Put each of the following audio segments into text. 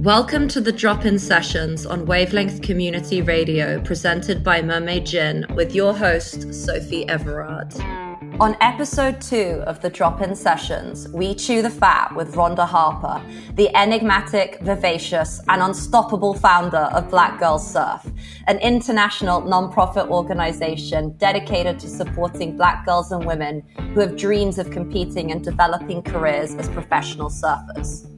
Welcome to the drop in sessions on Wavelength Community Radio, presented by Mermaid Gin, with your host, Sophie Everard. On episode two of the drop in sessions, we chew the fat with Rhonda Harper, the enigmatic, vivacious, and unstoppable founder of Black Girls Surf, an international non-profit organization dedicated to supporting black girls and women who have dreams of competing and developing careers as professional surfers.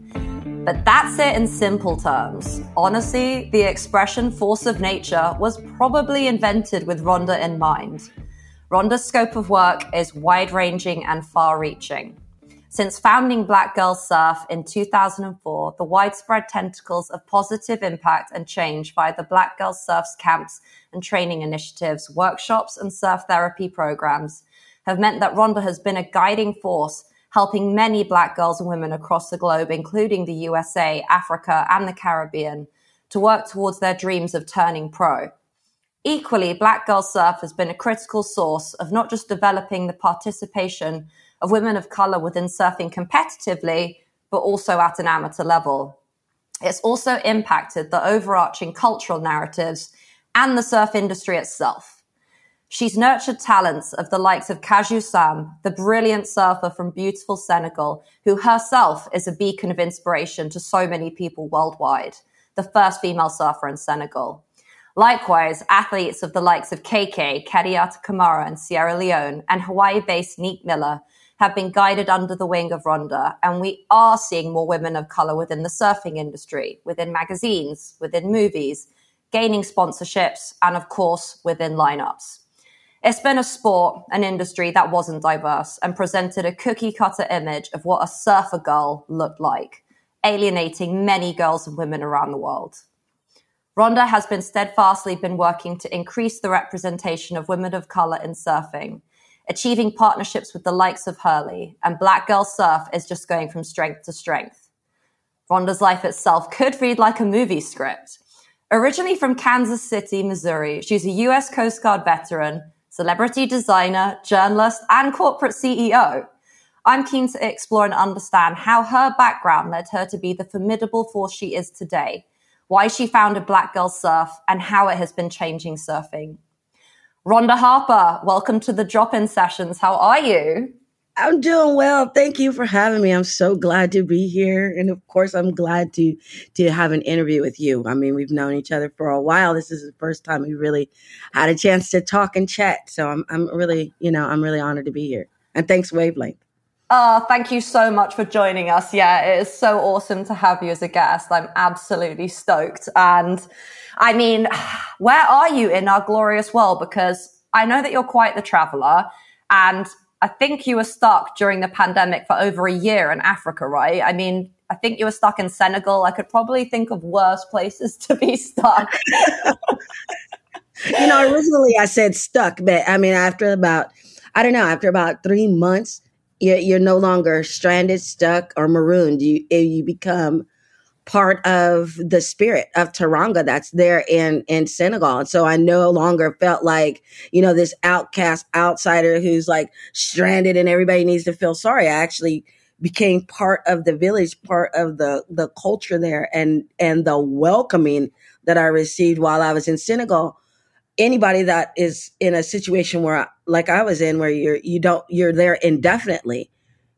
But that's it in simple terms. Honestly, the expression force of nature was probably invented with Rhonda in mind. Rhonda's scope of work is wide ranging and far reaching. Since founding Black Girls Surf in 2004, the widespread tentacles of positive impact and change via the Black Girls Surf's camps and training initiatives, workshops, and surf therapy programs have meant that Rhonda has been a guiding force helping many Black girls and women across the globe, including the USA, Africa, and the Caribbean, to work towards their dreams of turning pro. Equally, Black Girl Surf has been a critical source of not just developing the participation of women of color within surfing competitively, but also at an amateur level. It's also impacted the overarching cultural narratives and the surf industry itself. She's nurtured talents of the likes of Khadjou Sam, the brilliant surfer from beautiful Senegal, who herself is a beacon of inspiration to so many people worldwide, the first female surfer in Senegal. Likewise, athletes of the likes of KK, Kadiatu Kamara in Sierra Leone, and Hawaii-based Nique Miller have been guided under the wing of Rhonda, and we are seeing more women of color within the surfing industry, within magazines, within movies, gaining sponsorships, and of course, within lineups. It's been a sport, an industry that wasn't diverse and presented a cookie cutter image of what a surfer girl looked like, alienating many girls and women around the world. Rhonda has been steadfastly been working to increase the representation of women of color in surfing, achieving partnerships with the likes of Hurley, and Black Girl Surf is just going from strength to strength. Rhonda's life itself could read like a movie script. Originally from Kansas City, Missouri, she's a U.S. Coast Guard veteran celebrity designer, journalist, and corporate CEO. I'm keen to explore and understand how her background led her to be the formidable force she is today, why she founded Black Girl Surf, and how it has been changing surfing. Rhonda Harper, welcome to the drop in sessions. How are you? I'm doing well. Thank you for having me. I'm so glad to be here. And of course, I'm glad to to have an interview with you. I mean, we've known each other for a while. This is the first time we really had a chance to talk and chat. So I'm I'm really, you know, I'm really honored to be here. And thanks Wavelength. Oh, thank you so much for joining us. Yeah, it is so awesome to have you as a guest. I'm absolutely stoked. And I mean, where are you in our glorious world? Because I know that you're quite the traveler and I think you were stuck during the pandemic for over a year in Africa, right? I mean, I think you were stuck in Senegal. I could probably think of worse places to be stuck. you know, originally I said stuck, but I mean, after about, I don't know, after about three months, you're, you're no longer stranded, stuck, or marooned. You you become part of the spirit of Teranga that's there in in Senegal. And so I no longer felt like, you know, this outcast outsider who's like stranded and everybody needs to feel sorry. I actually became part of the village, part of the the culture there and and the welcoming that I received while I was in Senegal. Anybody that is in a situation where like I was in where you're you don't you're there indefinitely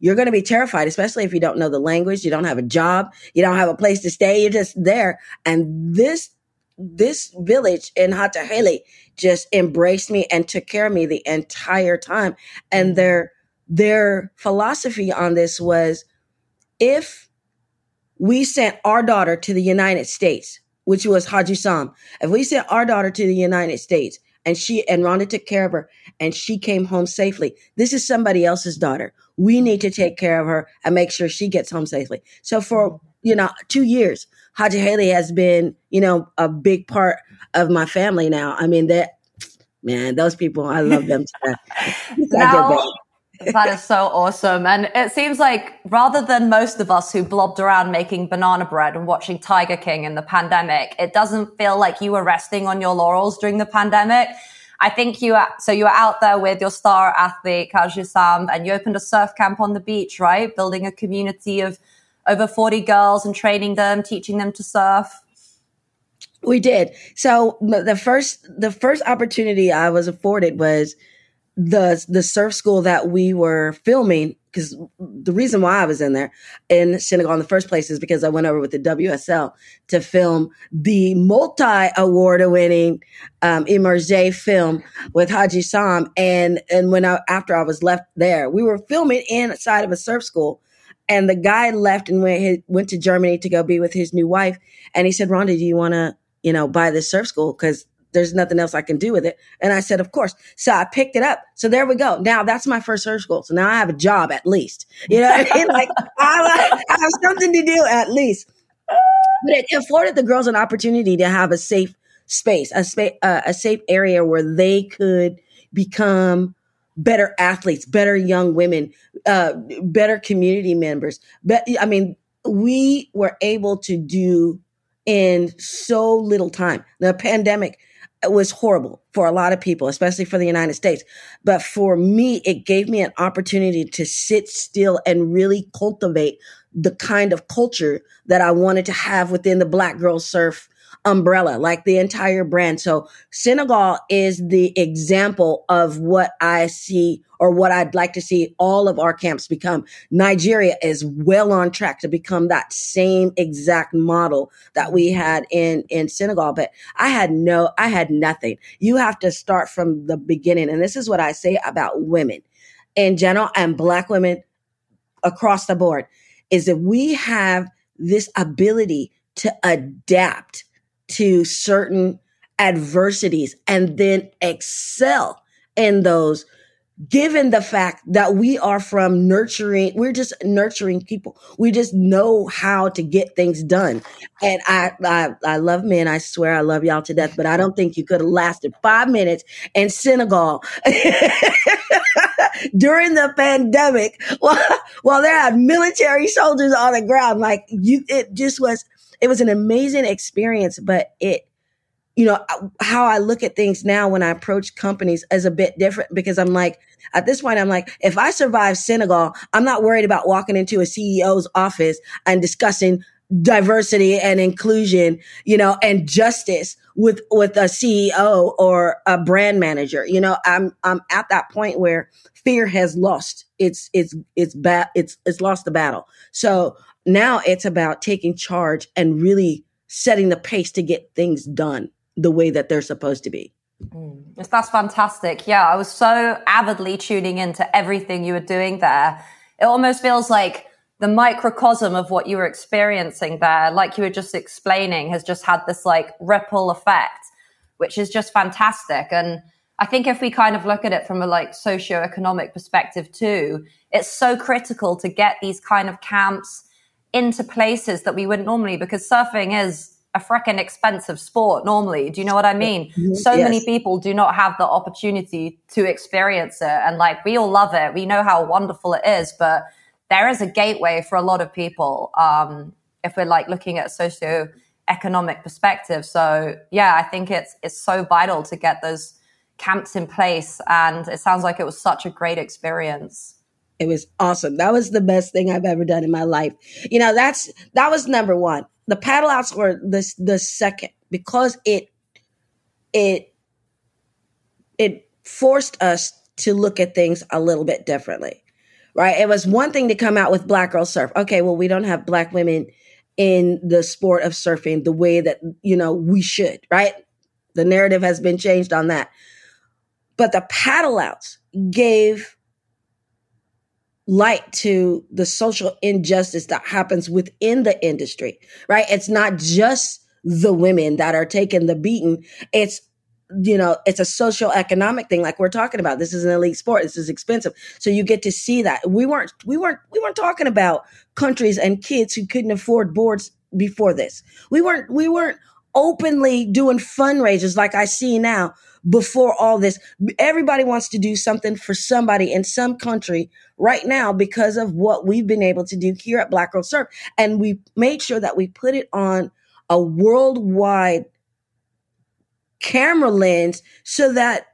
you're going to be terrified, especially if you don't know the language, you don't have a job, you don't have a place to stay, you're just there. And this, this village in Hato Haile just embraced me and took care of me the entire time. And mm. their, their philosophy on this was if we sent our daughter to the United States, which was Khadjou Sam, if we sent our daughter to the United States and she and Rhonda took care of her and she came home safely. This is somebody else's daughter. We need to take care of her and make sure she gets home safely. So for, you know, two years, Haji Haley has been, you know, a big part of my family now. I mean, that, man, those people, I love them. to now, that is so awesome. And it seems like rather than most of us who blobbed around making banana bread and watching Tiger King in the pandemic, it doesn't feel like you were resting on your laurels during the pandemic. I think you are, so you were out there with your star athlete, Khadjou Sam, and you opened a surf camp on the beach, right? Building a community of, over 40 girls and training them, teaching them to surf? We did. So the first the first opportunity I was afforded was the the surf school that we were filming because the reason why I was in there in Senegal in the first place is because I went over with the WSL to film the multi award winning um, Emerge film with Khadjou Sam. And, and when I, after I was left there, we were filming inside of a surf school. And the guy left and went, went to Germany to go be with his new wife. And he said, Rhonda, do you want to, you know, buy this surf school? Cause there's nothing else I can do with it. And I said, of course. So I picked it up. So there we go. Now that's my first surf school. So now I have a job at least. You know I mean? Like I, I have something to do at least. But it afforded the girls an opportunity to have a safe space, a uh, a safe area where they could become better athletes, better young women, uh, better community members. But I mean, we were able to do in so little time. The pandemic was horrible for a lot of people, especially for the United States. But for me, it gave me an opportunity to sit still and really cultivate the kind of culture that I wanted to have within the Black Girl Surf umbrella, like the entire brand. So Senegal is the example of what I see or what I'd like to see all of our camps become. Nigeria is well on track to become that same exact model that we had in, in Senegal. But I had no, I had nothing. You have to start from the beginning. And this is what I say about women in general and black women across the board is that we have this ability to adapt to certain adversities and then excel in those given the fact that we are from nurturing we're just nurturing people. We just know how to get things done. And i i, I love men. I swear i love y'all to death but i don't think you could have lasted five minutes in senegal during the pandemic while, while there had military soldiers on the ground. Like you it just was it was an amazing experience, but it, you know, how I look at things now when I approach companies is a bit different because I'm like, at this point, I'm like, if I survive Senegal, I'm not worried about walking into a CEO's office and discussing diversity and inclusion, you know, and justice with, with a CEO or a brand manager. You know, I'm, I'm at that point where fear has lost its, its, its bat, it's, it's lost the battle. So now it's about taking charge and really setting the pace to get things done the way that they're supposed to be. Mm, that's fantastic. Yeah, I was so avidly tuning into everything you were doing there. It almost feels like the microcosm of what you were experiencing there, like you were just explaining, has just had this like ripple effect, which is just fantastic. And I think if we kind of look at it from a like socio-economic perspective too, it's so critical to get these kind of camps into places that we wouldn't normally because surfing is a freaking expensive sport normally. Do you know what I mean? Mm-hmm. So yes. many people do not have the opportunity to experience it. And like we all love it. We know how wonderful it is, but there is a gateway for a lot of people. Um, if we're like looking at socio economic perspective. So yeah, I think it's it's so vital to get those camps in place. And it sounds like it was such a great experience. It was awesome. That was the best thing I've ever done in my life. You know, that's that was number one. The paddle outs were the the second because it it it forced us to look at things a little bit differently. Right? It was one thing to come out with black girl surf. Okay, well, we don't have black women in the sport of surfing the way that, you know, we should, right? The narrative has been changed on that. But the paddle outs gave light to the social injustice that happens within the industry, right? It's not just the women that are taking the beating. It's you know, it's a social economic thing like we're talking about. This is an elite sport. This is expensive. So you get to see that. We weren't we weren't we weren't talking about countries and kids who couldn't afford boards before this. We weren't we weren't openly doing fundraisers like I see now before all this. Everybody wants to do something for somebody in some country right now because of what we've been able to do here at Black Girl Surf. And we made sure that we put it on a worldwide camera lens so that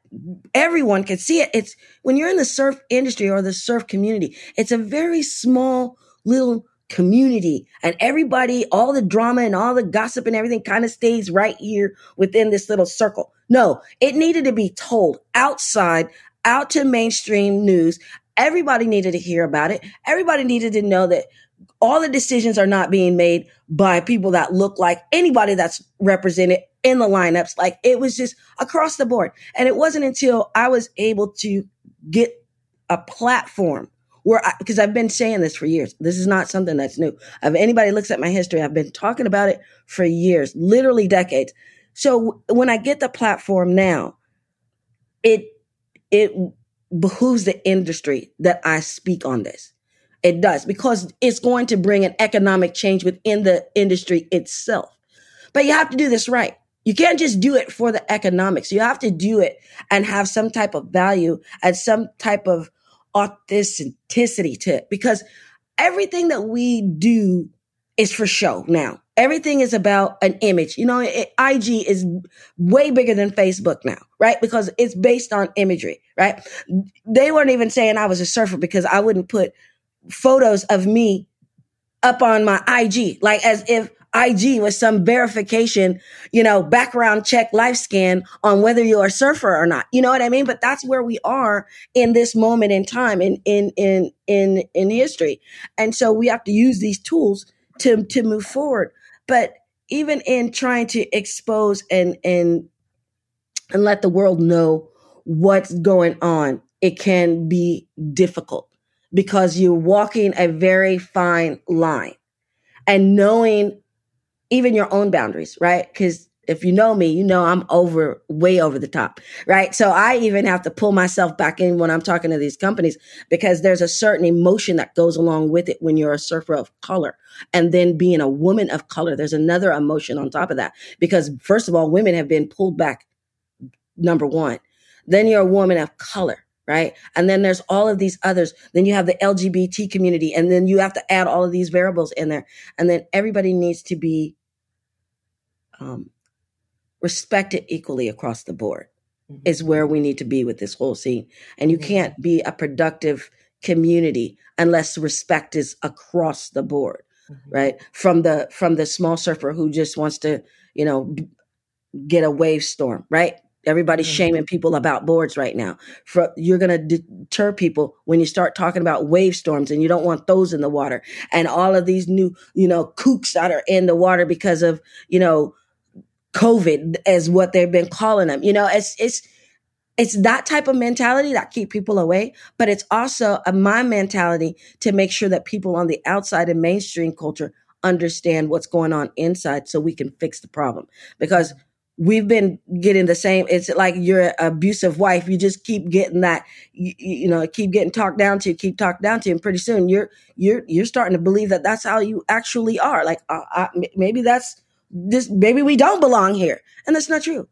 everyone can see it. It's when you're in the surf industry or the surf community, it's a very small little community and everybody, all the drama and all the gossip and everything kind of stays right here within this little circle. No, it needed to be told outside, out to mainstream news. Everybody needed to hear about it. Everybody needed to know that all the decisions are not being made by people that look like anybody that's represented in the lineups. Like it was just across the board. And it wasn't until I was able to get a platform where I, because I've been saying this for years. This is not something that's new. If anybody looks at my history, I've been talking about it for years, literally decades. So when I get the platform now, it it behooves the industry that I speak on this. It does because it's going to bring an economic change within the industry itself. But you have to do this right. You can't just do it for the economics. You have to do it and have some type of value and some type of authenticity to it because everything that we do is for show now. Everything is about an image. You know, it, IG is way bigger than Facebook now, right? Because it's based on imagery, right? They weren't even saying I was a surfer because I wouldn't put photos of me up on my IG, like as if IG was some verification, you know, background check life scan on whether you're a surfer or not. You know what I mean? But that's where we are in this moment in time in in in in in history. And so we have to use these tools to to move forward. But even in trying to expose and and and let the world know what's going on, it can be difficult because you're walking a very fine line and knowing even your own boundaries, right? Because if you know me, you know I'm over, way over the top, right? So I even have to pull myself back in when I'm talking to these companies because there's a certain emotion that goes along with it when you're a surfer of color. And then being a woman of color, there's another emotion on top of that. Because first of all, women have been pulled back, number one. Then you're a woman of color right? And then there's all of these others. Then you have the LGBT community, and then you have to add all of these variables in there. And then everybody needs to be um, respected equally across the board mm-hmm. is where we need to be with this whole scene. And you mm-hmm. can't be a productive community unless respect is across the board, mm-hmm. right? From the from the small surfer who just wants to, you know, get a Wavestorm, right? Everybody's mm-hmm. shaming people about boards right now. For, you're going to deter people when you start talking about Wavestorms and you don't want those in the water and all of these new, you know, kooks that are in the water because of, you know, COVID as what they've been calling them. You know, it's it's it's that type of mentality that keep people away, but it's also a, my mentality to make sure that people on the outside of mainstream culture understand what's going on inside so we can fix the problem. Because we've been getting the same it's like you're an abusive wife you just keep getting that you, you, know keep getting talked down to keep talked down to and pretty soon you're you're you're starting to believe that that's how you actually are like uh, uh, maybe that's this maybe we don't belong here. And that's not true.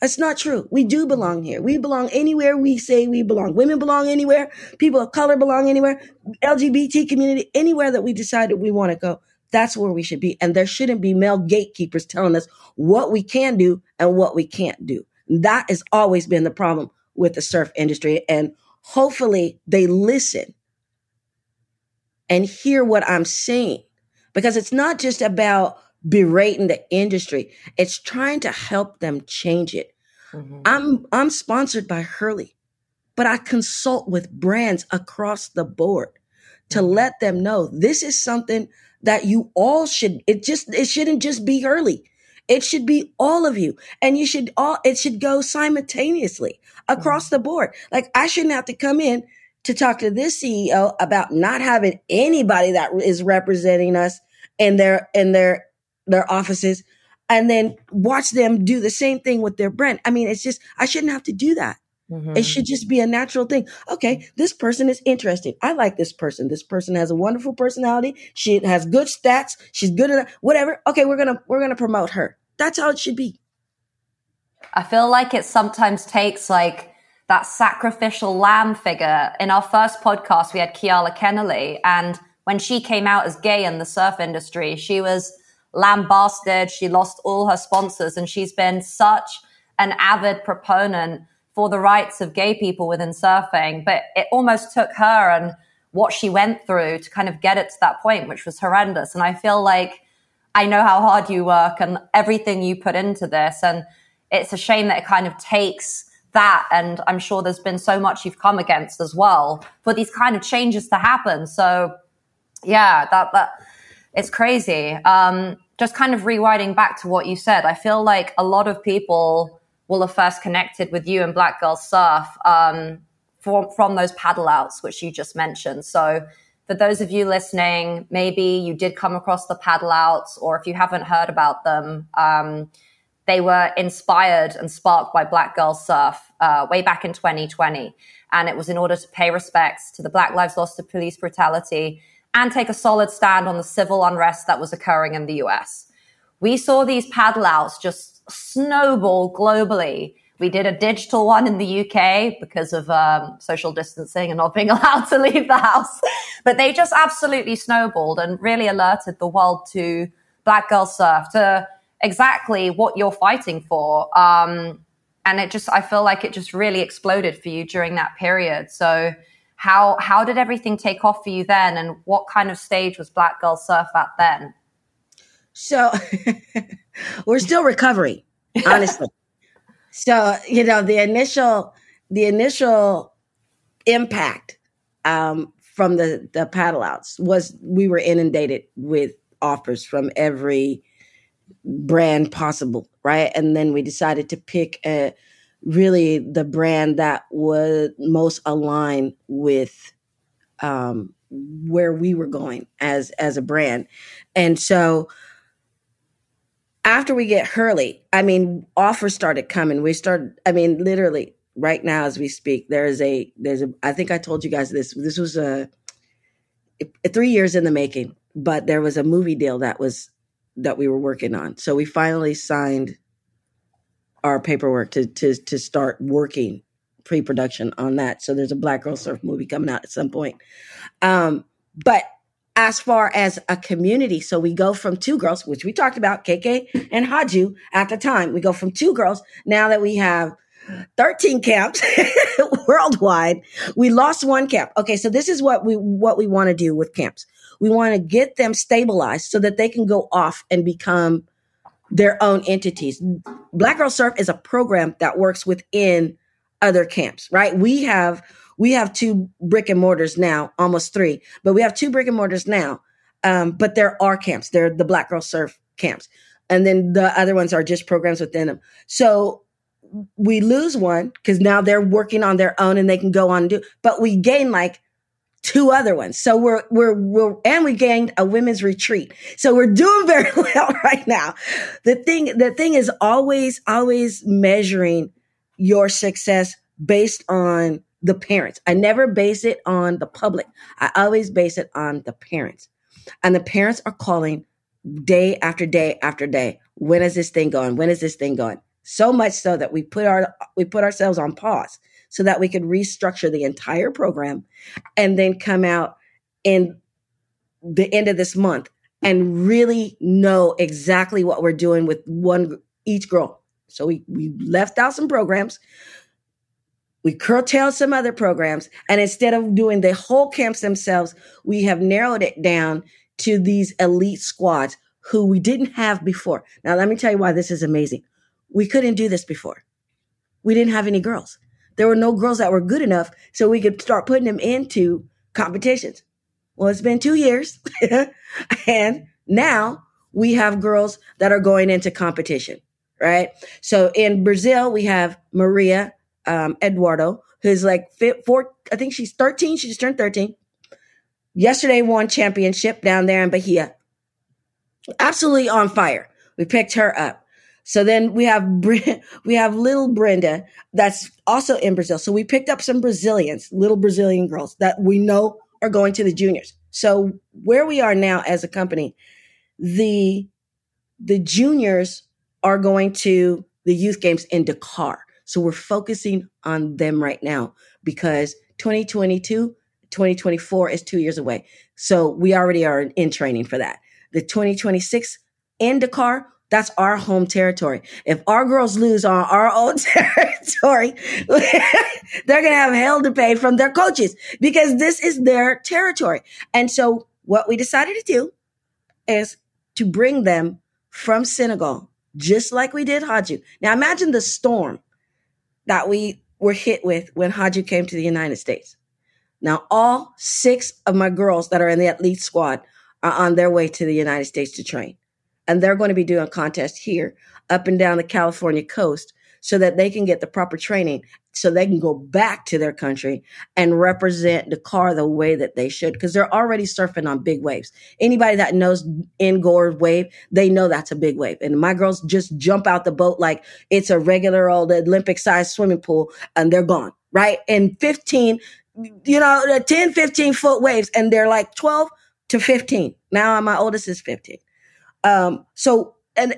That's not true. We do belong here. We belong anywhere we say we belong. Women belong anywhere. People of color belong anywhere. LGBT community, anywhere that we decided we want to go. That's where we should be. And there shouldn't be male gatekeepers telling us what we can do and what we can't do. That has always been the problem with the surf industry. And hopefully they listen and hear what I'm saying because it's not just about berating the industry. It's trying to help them change it. Mm-hmm. I'm I'm sponsored by Hurley, but I consult with brands across the board to mm-hmm. let them know this is something that you all should it just it shouldn't just be Hurley. It should be all of you. And you should all it should go simultaneously across mm-hmm. the board. Like I shouldn't have to come in to talk to this CEO about not having anybody that is representing us in their in their their offices and then watch them do the same thing with their brand. I mean, it's just, I shouldn't have to do that. Mm-hmm. It should just be a natural thing. Okay, this person is interested. I like this person. This person has a wonderful personality. She has good stats. She's good at whatever. Okay, we're gonna we're gonna promote her. That's how it should be. I feel like it sometimes takes like that sacrificial lamb figure. In our first podcast, we had Keala Kennelly, and when she came out as gay in the surf industry, she was lambasted. She lost all her sponsors and she's been such an avid proponent for the rights of gay people within surfing. But it almost took her and what she went through to kind of get it to that point, which was horrendous. And I feel like I know how hard you work and everything you put into this. And it's a shame that it kind of takes that. And I'm sure there's been so much you've come against as well for these kind of changes to happen. So yeah, that, that, it's crazy. Um, just kind of rewinding back to what you said, I feel like a lot of people will have first connected with you and Black Girl Surf um, from, from those paddle outs, which you just mentioned. So for those of you listening, maybe you did come across the paddle outs, or if you haven't heard about them, um, they were inspired and sparked by Black Girl Surf uh, way back in 2020. And it was in order to pay respects to the Black Lives Lost to police brutality and take a solid stand on the civil unrest that was occurring in the US. We saw these paddle outs just snowball globally. We did a digital one in the UK because of um, social distancing and not being allowed to leave the house. But they just absolutely snowballed and really alerted the world to Black Girl Surf, to exactly what you're fighting for. Um, and it just, I feel like it just really exploded for you during that period. So, how how did everything take off for you then, and what kind of stage was Black Girl Surf at then? So we're still recovering, honestly. so you know the initial the initial impact um, from the the paddle outs was we were inundated with offers from every brand possible, right? And then we decided to pick a really the brand that would most align with um, where we were going as as a brand. And so after we get Hurley, I mean, offers started coming. We started, I mean, literally right now as we speak, there is a there's a I think I told you guys this. This was a, a three years in the making, but there was a movie deal that was that we were working on. So we finally signed our paperwork to to to start working pre-production on that. So there's a Black Girl Surf movie coming out at some point. Um, but as far as a community, so we go from two girls, which we talked about, KK and Khadjou at the time. We go from two girls now that we have 13 camps worldwide. We lost one camp. Okay, so this is what we what we want to do with camps. We want to get them stabilized so that they can go off and become their own entities. Black Girl Surf is a program that works within other camps, right? We have we have two brick and mortars now, almost three, but we have two brick and mortars now. Um, but there are camps. They're the Black Girl Surf camps, and then the other ones are just programs within them. So we lose one because now they're working on their own and they can go on and do. But we gain like two other ones. So we're, we're, we're, and we gained a women's retreat. So we're doing very well right now. The thing, the thing is always, always measuring your success based on the parents. I never base it on the public. I always base it on the parents. And the parents are calling day after day after day. When is this thing going? When is this thing going? So much so that we put our, we put ourselves on pause so that we could restructure the entire program and then come out in the end of this month and really know exactly what we're doing with one each girl. So we we left out some programs. We curtailed some other programs. And instead of doing the whole camps themselves, we have narrowed it down to these elite squads who we didn't have before. Now, let me tell you why this is amazing. We couldn't do this before. We didn't have any girls there were no girls that were good enough so we could start putting them into competitions. Well, it's been two years and now we have girls that are going into competition, right? So in Brazil, we have Maria um, Eduardo, who's like four, I think she's 13. She just turned 13. Yesterday won championship down there in Bahia. Absolutely on fire. We picked her up. So then we have we have little Brenda that's also in Brazil. So we picked up some Brazilians, little Brazilian girls that we know are going to the juniors. So where we are now as a company, the the juniors are going to the youth games in Dakar. So we're focusing on them right now because 2022, 2024 is 2 years away. So we already are in training for that. The 2026 in Dakar That's our home territory. If our girls lose on our own territory, they're going to have hell to pay from their coaches because this is their territory. And so what we decided to do is to bring them from Senegal, just like we did Khadjou. Now imagine the storm that we were hit with when Khadjou came to the United States. Now all six of my girls that are in the elite squad are on their way to the United States to train. And they're going to be doing contests here up and down the California coast so that they can get the proper training so they can go back to their country and represent Dakar the way that they should because they're already surfing on big waves. Anybody that knows Ngor wave, they know that's a big wave. And my girls just jump out the boat like it's a regular old Olympic sized swimming pool and they're gone, right? And 15, you know, 10, 15 foot waves and they're like 12 to 15. Now my oldest is 15. Um, so, and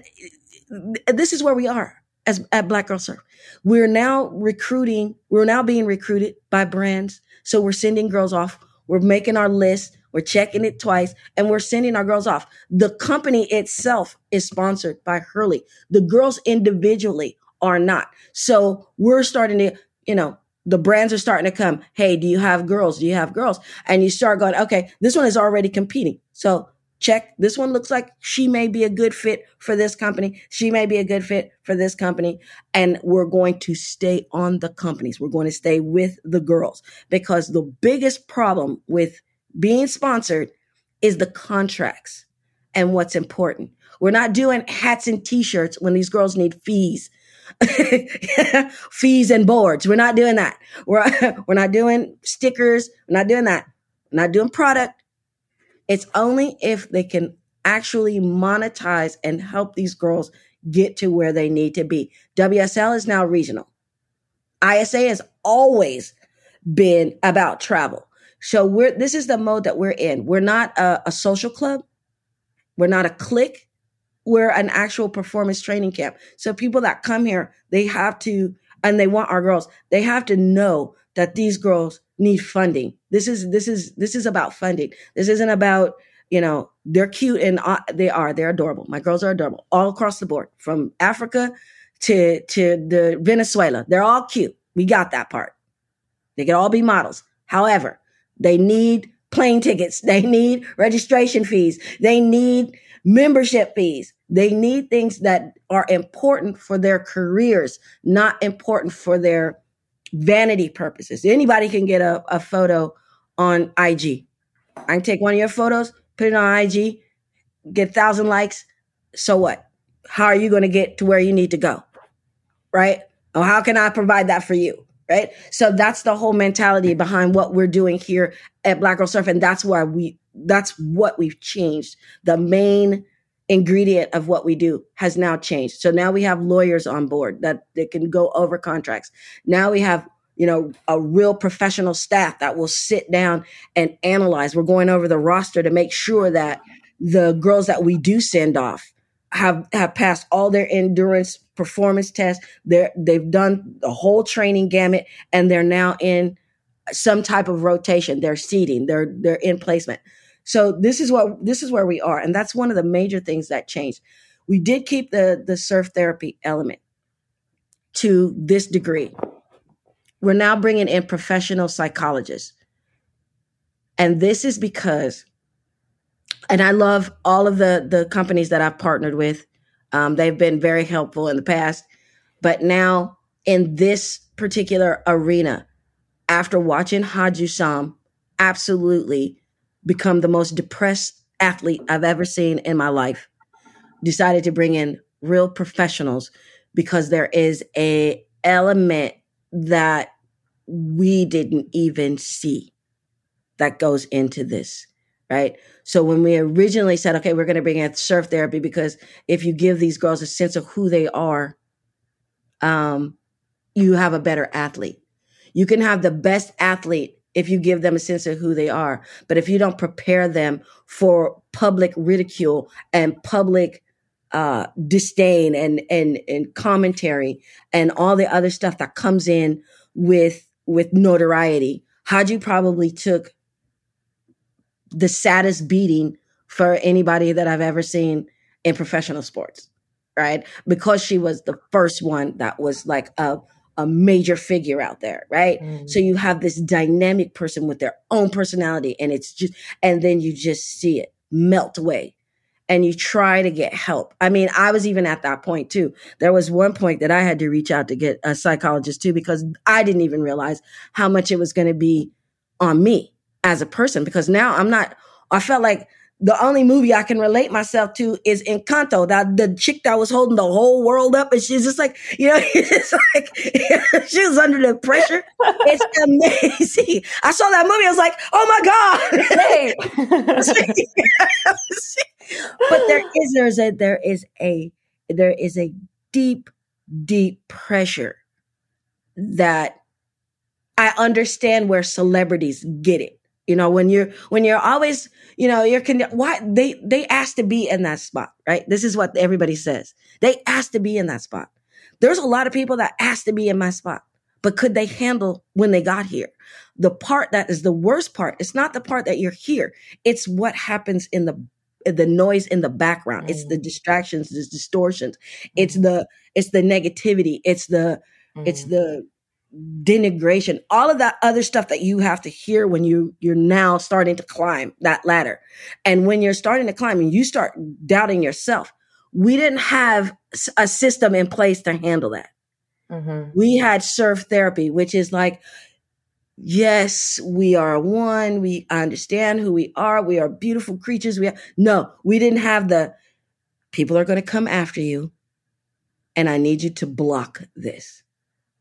this is where we are as at Black Girl Surf. We're now recruiting, we're now being recruited by brands. So we're sending girls off. We're making our list. We're checking it twice and we're sending our girls off. The company itself is sponsored by Hurley. The girls individually are not. So we're starting to, you know, the brands are starting to come. Hey, do you have girls? Do you have girls? And you start going, okay, this one is already competing. So check. This one looks like she may be a good fit for this company. She may be a good fit for this company. And we're going to stay on the companies. We're going to stay with the girls because the biggest problem with being sponsored is the contracts and what's important. We're not doing hats and t-shirts when these girls need fees. fees and boards. We're not doing that. We're, we're not doing stickers. We're not doing that. We're not doing product. It's only if they can actually monetize and help these girls get to where they need to be. WSL is now regional. ISA has always been about travel. So we're this is the mode that we're in. We're not a, a social club. We're not a clique. We're an actual performance training camp. So people that come here, they have to, and they want our girls, they have to know that these girls need funding. This is this is this is about funding. This isn't about you know they're cute and uh, they are they're adorable. My girls are adorable all across the board, from Africa to to the Venezuela. They're all cute. We got that part. They can all be models. However, they need plane tickets. They need registration fees. They need membership fees. They need things that are important for their careers, not important for their vanity purposes. Anybody can get a, a photo on IG. I can take one of your photos, put it on IG, get thousand likes. So what? How are you going to get to where you need to go? Right? Or how can I provide that for you? Right? So that's the whole mentality behind what we're doing here at Black Girl Surf. And that's why we, that's what we've changed. The main ingredient of what we do has now changed. So now we have lawyers on board that, they can go over contracts. Now we have, you know, a real professional staff that will sit down and analyze. We're going over the roster to make sure that the girls that we do send off have have passed all their endurance performance tests. They're they've done the whole training gamut and they're now in some type of rotation. They're seating, they're they're in placement. So this is what this is where we are, and that's one of the major things that changed. We did keep the the surf therapy element to this degree. We're now bringing in professional psychologists, and this is because, and I love all of the the companies that I've partnered with. Um, they've been very helpful in the past, but now in this particular arena, after watching Khadjou Sam, absolutely become the most depressed athlete I've ever seen in my life. Decided to bring in real professionals because there is a element that we didn't even see that goes into this right so when we originally said okay we're going to bring in surf therapy because if you give these girls a sense of who they are um you have a better athlete you can have the best athlete if you give them a sense of who they are. But if you don't prepare them for public ridicule and public uh, disdain and, and, and commentary and all the other stuff that comes in with, with notoriety, Khadjou probably took the saddest beating for anybody that I've ever seen in professional sports. right? Because she was the first one that was like a a major figure out there, right? Mm. So you have this dynamic person with their own personality and it's just and then you just see it melt away and you try to get help. I mean, I was even at that point too. There was one point that I had to reach out to get a psychologist too because I didn't even realize how much it was going to be on me as a person because now I'm not I felt like the only movie I can relate myself to is Encanto. That the chick that was holding the whole world up, and she's just like, you know, it's like she was under the pressure. It's amazing. I saw that movie. I was like, oh my god. but there is there's a there is a there is a deep, deep pressure that I understand where celebrities get it. You know, when you're when you're always, you know, you're con- why they they ask to be in that spot, right? This is what everybody says. They ask to be in that spot. There's a lot of people that ask to be in my spot, but could they handle when they got here? The part that is the worst part, it's not the part that you're here. It's what happens in the the noise in the background. Mm. It's the mm. distractions, the distortions. It's mm. the it's the negativity. It's the mm. it's the denigration, all of that other stuff that you have to hear when you you're now starting to climb that ladder. And when you're starting to climb and you start doubting yourself, we didn't have a system in place to handle that. Mm-hmm. We had surf therapy, which is like, yes, we are one. We understand who we are. We are beautiful creatures. We are, no, we didn't have the people are going to come after you, and I need you to block this,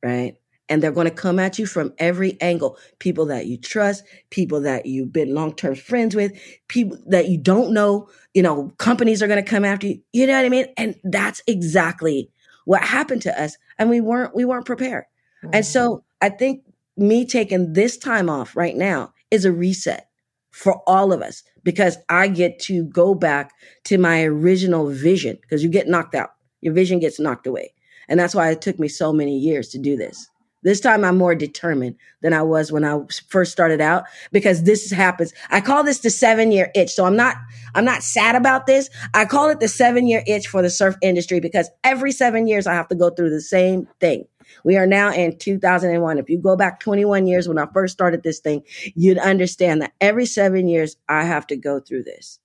right? And they're going to come at you from every angle. People that you trust, people that you've been long-term friends with, people that you don't know, you know, companies are going to come after you. You know what I mean? And that's exactly what happened to us. And we weren't, we weren't prepared. Mm-hmm. And so I think me taking this time off right now is a reset for all of us because I get to go back to my original vision because you get knocked out. Your vision gets knocked away. And that's why it took me so many years to do this. This time I'm more determined than I was when I first started out because this happens. I call this the seven year itch. So I'm not, I'm not sad about this. I call it the seven year itch for the surf industry because every seven years I have to go through the same thing. We are now in 2001. If you go back 21 years when I first started this thing, you'd understand that every seven years I have to go through this.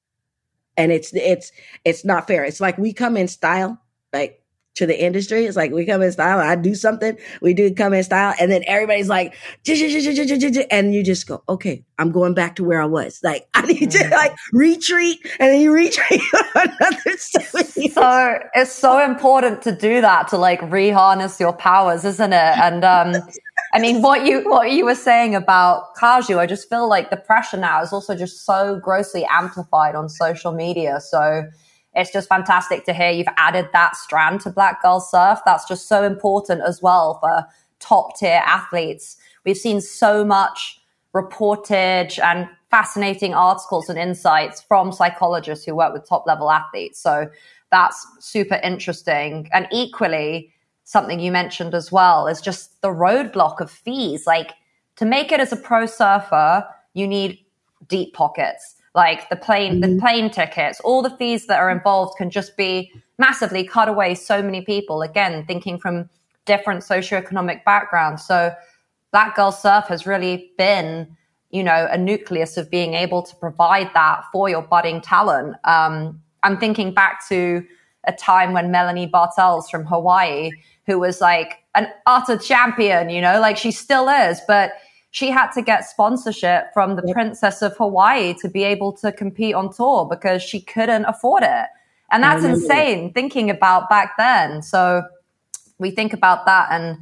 And it's, it's, it's not fair. It's like we come in style, like to the industry. It's like we come in style. I do something, we do come in style, and then everybody's like, and you just go, okay, I'm going back to where I was. Like I need to mm-hmm. like retreat, and then you retreat another So it's so important to do that to like reharness your powers, isn't it? And um, I mean, what you what you were saying about Khadjou, I just feel like the pressure now is also just so grossly amplified on social media. So it's just fantastic to hear you've added that strand to Black Girl Surf. That's just so important as well for top tier athletes. We've seen so much reportage and fascinating articles and insights from psychologists who work with top level athletes. So that's super interesting. And equally, something you mentioned as well is just the roadblock of fees. Like to make it as a pro surfer, you need deep pockets like the plane mm-hmm. the plane tickets all the fees that are involved can just be massively cut away so many people again thinking from different socioeconomic backgrounds so black girl surf has really been you know a nucleus of being able to provide that for your budding talent um, i'm thinking back to a time when melanie bartels from hawaii who was like an utter champion you know like she still is but she had to get sponsorship from the princess of Hawaii to be able to compete on tour because she couldn't afford it. And that's insane that. thinking about back then. So we think about that and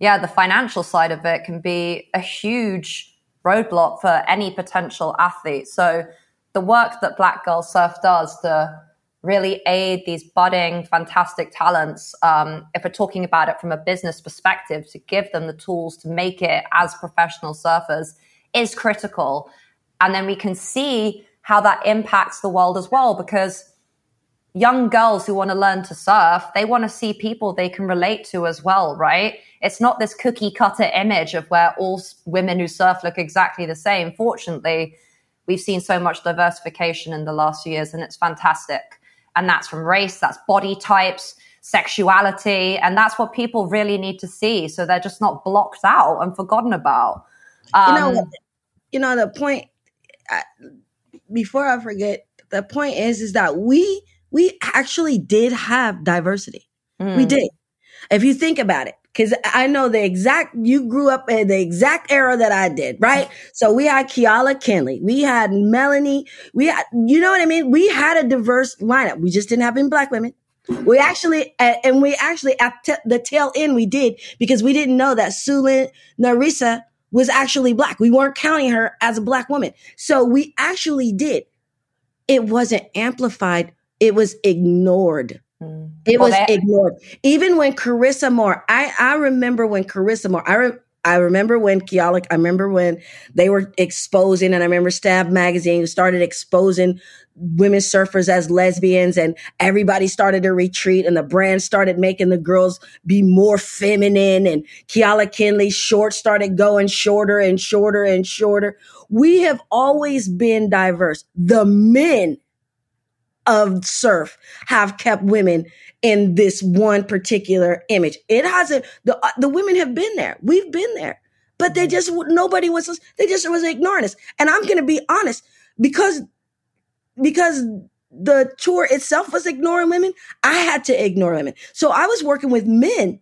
yeah, the financial side of it can be a huge roadblock for any potential athlete. So the work that Black Girl Surf does to really aid these budding, fantastic talents, um, if we're talking about it from a business perspective, to give them the tools to make it as professional surfers is critical. And then we can see how that impacts the world as well, because young girls who want to learn to surf, they want to see people they can relate to as well, right? It's not this cookie cutter image of where all women who surf look exactly the same. Fortunately, we've seen so much diversification in the last few years and it's fantastic. And that's from race, that's body types, sexuality. And that's what people really need to see. So they're just not blocked out and forgotten about. Um, you know, um, you know, the point, I, before I forget, the point is, is that we, we actually did have diversity. Mm. We did. If you think about it, because I know the exact, you grew up in the exact era that I did, right? So we had Keala Kennelly, we had Melanie, we had, you know what I mean? We had a diverse lineup. We just didn't have any black women. We actually, and we actually at the tail end we did because we didn't know that Suelen Naraisa was actually black. We weren't counting her as a black woman. So we actually did. It wasn't amplified. It was ignored. It well, was that- ignored. Even when Carissa Moore, I, I remember when Carissa Moore, I, re- I remember when Keala, I remember when they were exposing, and I remember Stab Magazine started exposing women surfers as lesbians, and everybody started to retreat, and the brand started making the girls be more feminine, and Keala Kennelly's shorts started going shorter and shorter and shorter. We have always been diverse. The men of surf have kept women in this one particular image. It hasn't, the, uh, the women have been there. We've been there, but they just, nobody was, they just was ignoring us. And I'm going to be honest because, because the tour itself was ignoring women. I had to ignore women. So I was working with men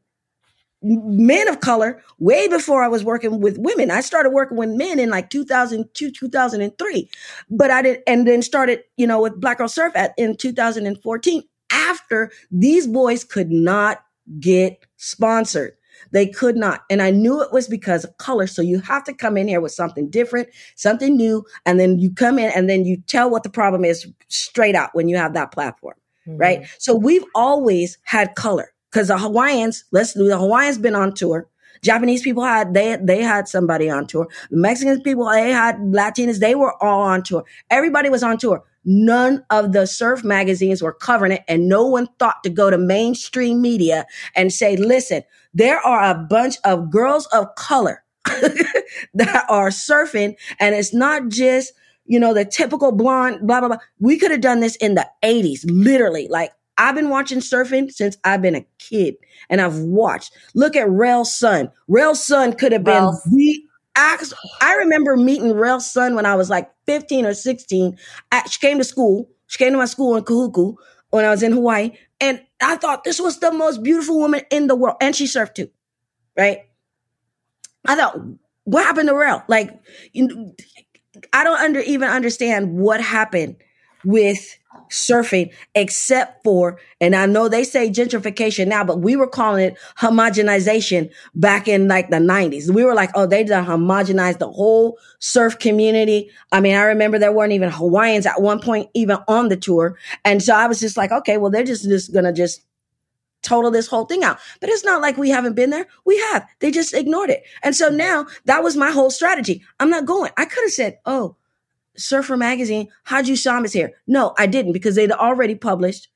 men of color way before I was working with women. I started working with men in like 2002, 2003, but I did, and then started, you know, with Black Girl Surf at in 2014 after these boys could not get sponsored. They could not. And I knew it was because of color. So you have to come in here with something different, something new. And then you come in and then you tell what the problem is straight out when you have that platform. Mm-hmm. Right. So we've always had color because the Hawaiians, let's do the Hawaiians been on tour. Japanese people had they they had somebody on tour. The Mexican people they had Latinas They were all on tour. Everybody was on tour. None of the surf magazines were covering it, and no one thought to go to mainstream media and say, "Listen, there are a bunch of girls of color that are surfing, and it's not just." You know, the typical blonde, blah, blah, blah. We could have done this in the 80s, literally. Like I've been watching surfing since I've been a kid and I've watched. Look at Rell Sunn. Rell Sunn could have been the I remember meeting Rell Sunn when I was like 15 or 16. I, she came to school. She came to my school in Kahuku when I was in Hawaii. And I thought this was the most beautiful woman in the world. And she surfed too. Right? I thought, what happened to Rell? Like, you I don't under even understand what happened with surfing except for, and I know they say gentrification now, but we were calling it homogenization back in like the 90s. We were like, oh, they done homogenized the whole surf community. I mean, I remember there weren't even Hawaiians at one point even on the tour. And so I was just like, okay, well, they're just, just gonna just total this whole thing out. But it's not like we haven't been there. We have. They just ignored it. And so now that was my whole strategy. I'm not going. I could have said, oh, Surfer Magazine, Khadjou Sambe is here. No, I didn't because they'd already published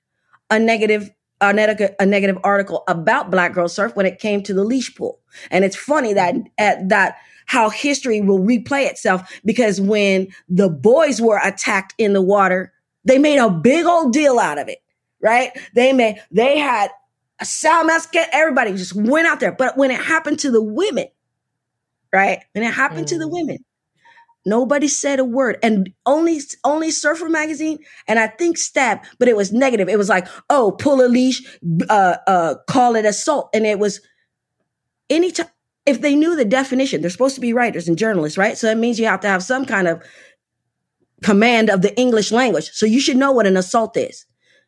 a negative a, neg- a negative article about Black Girl Surf when it came to the leash pool. And it's funny that at that how history will replay itself because when the boys were attacked in the water, they made a big old deal out of it, right? They made they had a Sal Masket, everybody just went out there. But when it happened to the women, right? When it happened mm. to the mm. women, Nobody said a word. And only only Surfer magazine and I think Stab, but it was negative. It was like, oh, pull a leash, uh uh call it assault. And it was anytime if they knew the definition, they're supposed to be writers and journalists, right? So that means you have to have some kind of command of the English language. So you should know what an assault is,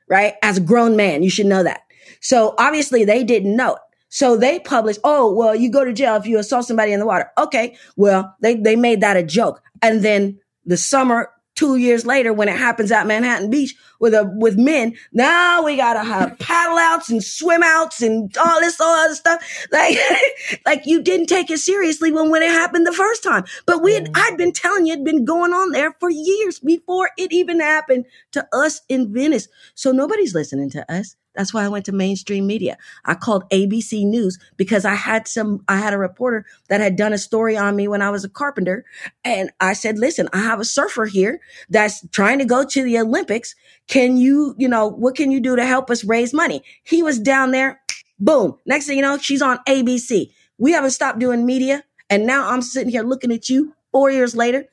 right? As a grown man, you should know that. So obviously they didn't know. So they published, oh, well, you go to jail if you assault somebody in the water. Okay. Well, they, they made that a joke. And then the summer, two years later, when it happens at Manhattan Beach with a with men, now we gotta have paddle outs and swim outs and all this all other stuff. Like, like you didn't take it seriously when when it happened the first time. But we had, I'd been telling you it'd been going on there for years before it even happened to us in Venice. So nobody's listening to us. That's why I went to mainstream media. I called ABC News because I had some, I had a reporter that had done a story on me when I was a carpenter. And I said, listen, I have a surfer here that's trying to go to the Olympics. Can you, you know, what can you do to help us raise money? He was down there. Boom. Next thing you know, she's on ABC. We haven't stopped doing media. And now I'm sitting here looking at you four years later.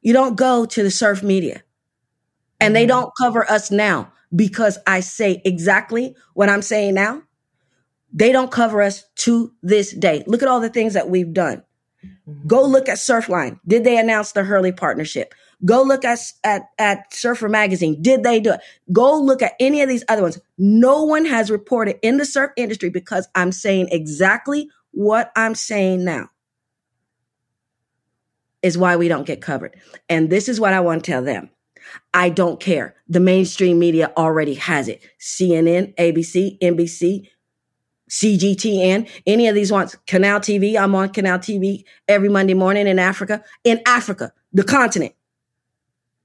You don't go to the surf media and they mm-hmm. don't cover us now because I say exactly what I'm saying now. They don't cover us to this day. Look at all the things that we've done. Mm-hmm. Go look at Surfline. Did they announce the Hurley partnership? Go look at, at, at Surfer Magazine. Did they do it? Go look at any of these other ones. No one has reported in the surf industry because I'm saying exactly what I'm saying now is why we don't get covered. And this is what I want to tell them. I don't care. The mainstream media already has it. CNN, ABC, NBC, CGTN, any of these ones. Canal TV. I'm on Canal TV every Monday morning in Africa. In Africa, the continent.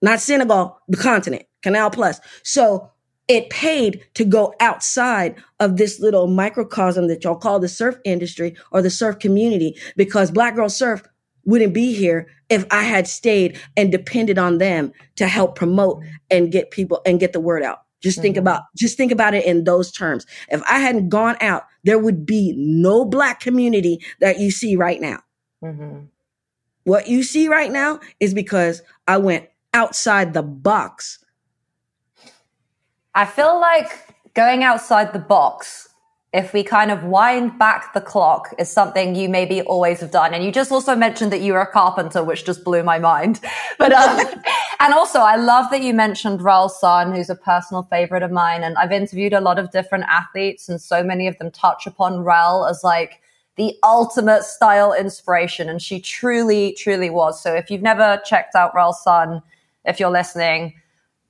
Not Senegal, the continent. Canal Plus. So it paid to go outside of this little microcosm that y'all call the surf industry or the surf community because Black Girl Surf wouldn't be here if I had stayed and depended on them to help promote and get people and get the word out. Just think mm-hmm. about just think about it in those terms. If I hadn't gone out, there would be no black community that you see right now. Mm-hmm. What you see right now is because I went outside the box. I feel like going outside the box if we kind of wind back the clock is something you maybe always have done. And you just also mentioned that you were a carpenter, which just blew my mind. But, um, and also I love that you mentioned Rell Sunn, who's a personal favorite of mine. And I've interviewed a lot of different athletes and so many of them touch upon Rell as like the ultimate style inspiration. And she truly, truly was. So if you've never checked out Rell Sunn, if you're listening,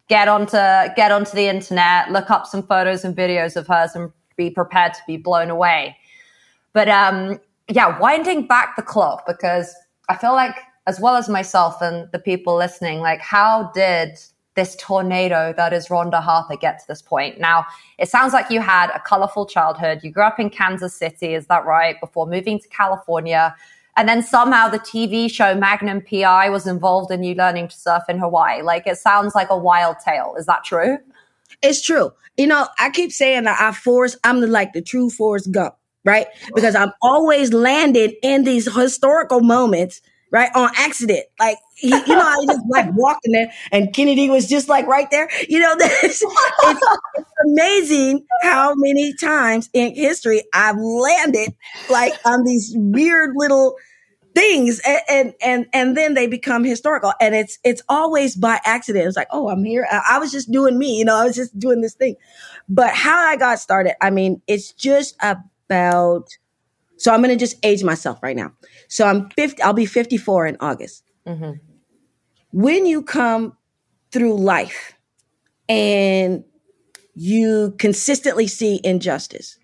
get onto, get onto the internet, look up some photos and videos of hers and be prepared to be blown away. But um, yeah, winding back the clock because I feel like, as well as myself and the people listening, like how did this tornado that is Rhonda Harper get to this point? Now, it sounds like you had a colorful childhood. You grew up in Kansas City, is that right? Before moving to California. And then somehow the TV show Magnum PI was involved in you learning to surf in Hawaii. Like it sounds like a wild tale. Is that true? It's true. You know, I keep saying that I force, I'm the, like the true Forrest Gump, right? Because I'm always landed in these historical moments, right? On accident. Like, he, you know, I just like walked in there and Kennedy was just like right there. You know, it's, it's amazing how many times in history I've landed like on these weird little things and, and, and and then they become historical. And it's it's always by accident. It's like oh i'm here. I, was just doing me you know i was just doing this thing. But how i got started i mean it's just about so i'm going to just age myself right now. So i'm 50 i'll be 54 in august. Mm-hmm. when you come through life and you consistently see injustice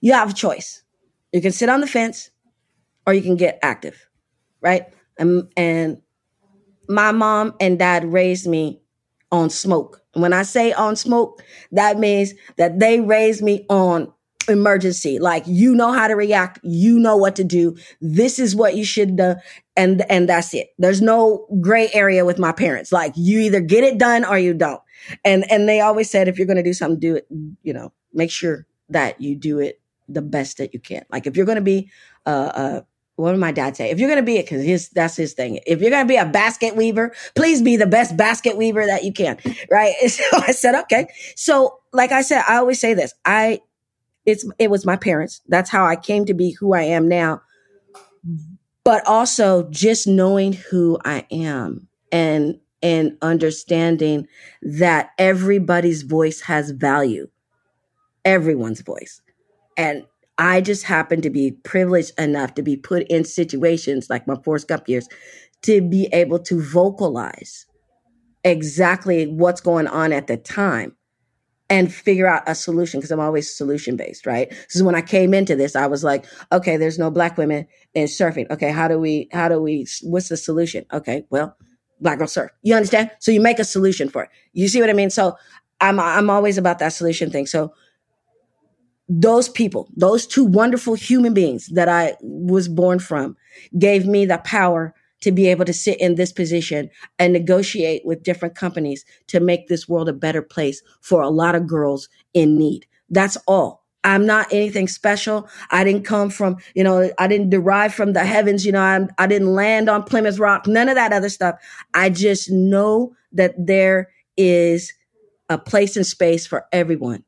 you have a choice. You can sit on the fence or you can get active, right? And, and my mom and dad raised me on smoke. When I say on smoke, that means that they raised me on emergency. Like you know how to react, you know what to do. This is what you should do, and and that's it. There's no gray area with my parents. Like you either get it done or you don't. And and they always said if you're going to do something, do it. You know, make sure that you do it the best that you can. Like if you're going to be a, a what did my dad say? If you're going to be it, because his that's his thing. If you're going to be a basket weaver, please be the best basket weaver that you can, right? So I said, okay. So, like I said, I always say this. I, it's it was my parents. That's how I came to be who I am now. But also just knowing who I am and and understanding that everybody's voice has value, everyone's voice, and I just happen to be privileged enough to be put in situations like my Forrest Gump years to be able to vocalize exactly what's going on at the time and figure out a solution because I'm always solution based, right? So when I came into this, I was like, okay, there's no black women in surfing. Okay, how do we, how do we, what's the solution? Okay, well, black girl surf. You understand? So you make a solution for it. You see what I mean? So I'm I'm always about that solution thing. So those people, those two wonderful human beings that I was born from, gave me the power to be able to sit in this position and negotiate with different companies to make this world a better place for a lot of girls in need. That's all. I'm not anything special. I didn't come from, you know, I didn't derive from the heavens. You know, I'm, I didn't land on Plymouth Rock, none of that other stuff. I just know that there is a place and space for everyone.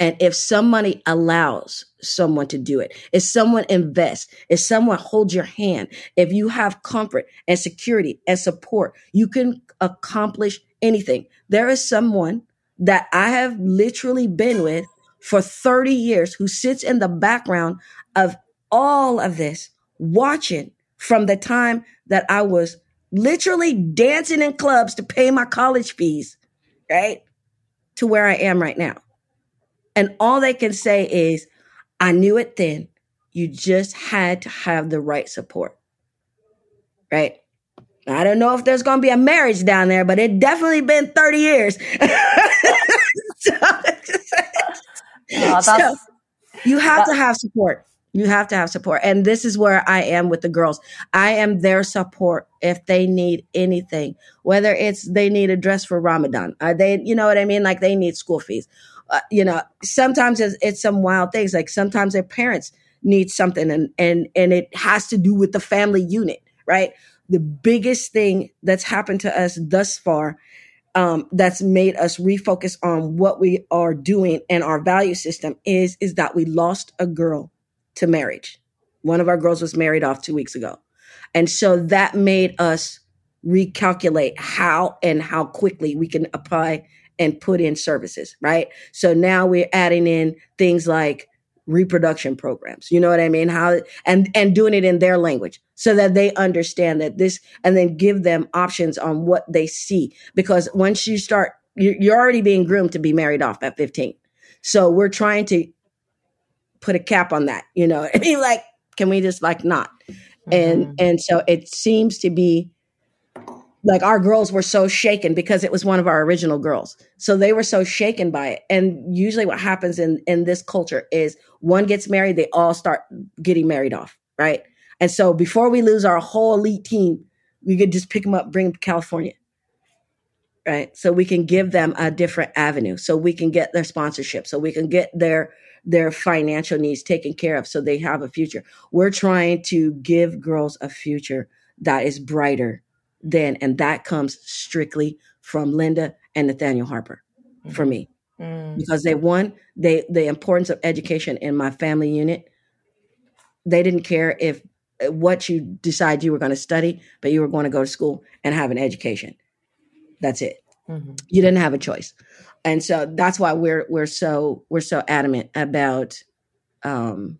And if somebody allows someone to do it, if someone invests, if someone holds your hand, if you have comfort and security and support, you can accomplish anything. There is someone that I have literally been with for 30 years who sits in the background of all of this, watching from the time that I was literally dancing in clubs to pay my college fees, right? To where I am right now. And all they can say is, I knew it then. You just had to have the right support. Right? I don't know if there's going to be a marriage down there, but it definitely been 30 years. so, oh, so, you have to have support. You have to have support. And this is where I am with the girls. I am their support if they need anything, whether it's they need a dress for Ramadan, they, you know what I mean? Like they need school fees, uh, you know, sometimes it's, it's some wild things. Like sometimes their parents need something and, and, and it has to do with the family unit, right? The biggest thing that's happened to us thus far um, that's made us refocus on what we are doing and our value system is is that we lost a girl to marriage. One of our girls was married off two weeks ago, and so that made us recalculate how and how quickly we can apply and put in services, right? So now we're adding in things like reproduction programs. You know what I mean? How and and doing it in their language so that they understand that this and then give them options on what they see because once you start you're already being groomed to be married off at 15. So we're trying to put a cap on that, you know. I mean like can we just like not? Mm-hmm. And and so it seems to be like our girls were so shaken because it was one of our original girls. So they were so shaken by it. And usually what happens in in this culture is one gets married they all start getting married off right? And so before we lose our whole elite team we could just pick them up bring them to california right? So we can give them a different avenue. So we can get their sponsorship. So we can get their their financial needs taken care of so they have a future. We're trying to give girls a future that is brighter then and that comes strictly from linda and nathaniel harper mm-hmm. for me mm. because they won they the importance of education in my family unit they didn't care if uh, what you decide you were going to study but you were going to go to school and have an education that's it mm-hmm. you didn't have a choice and so that's why we're we're so we're so adamant about um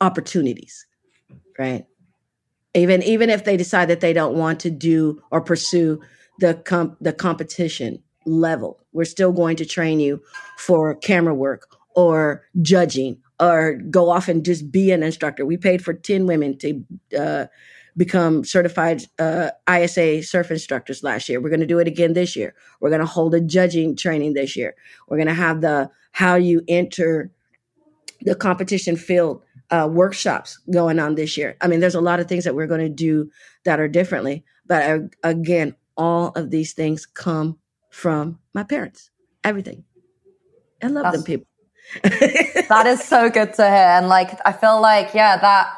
opportunities right even even if they decide that they don't want to do or pursue the comp, the competition level we're still going to train you for camera work or judging or go off and just be an instructor. We paid for 10 women to uh, become certified uh, isa surf instructors last year. We're going to do it again this year. We're going to hold a judging training this year. We're going to have the how you enter the competition field uh, workshops going on this year. I mean, there's a lot of things that we're going to do that are differently. But uh, again, all of these things come from my parents. Everything. I love That's, them people. that is so good to hear. And like, I feel like, yeah, that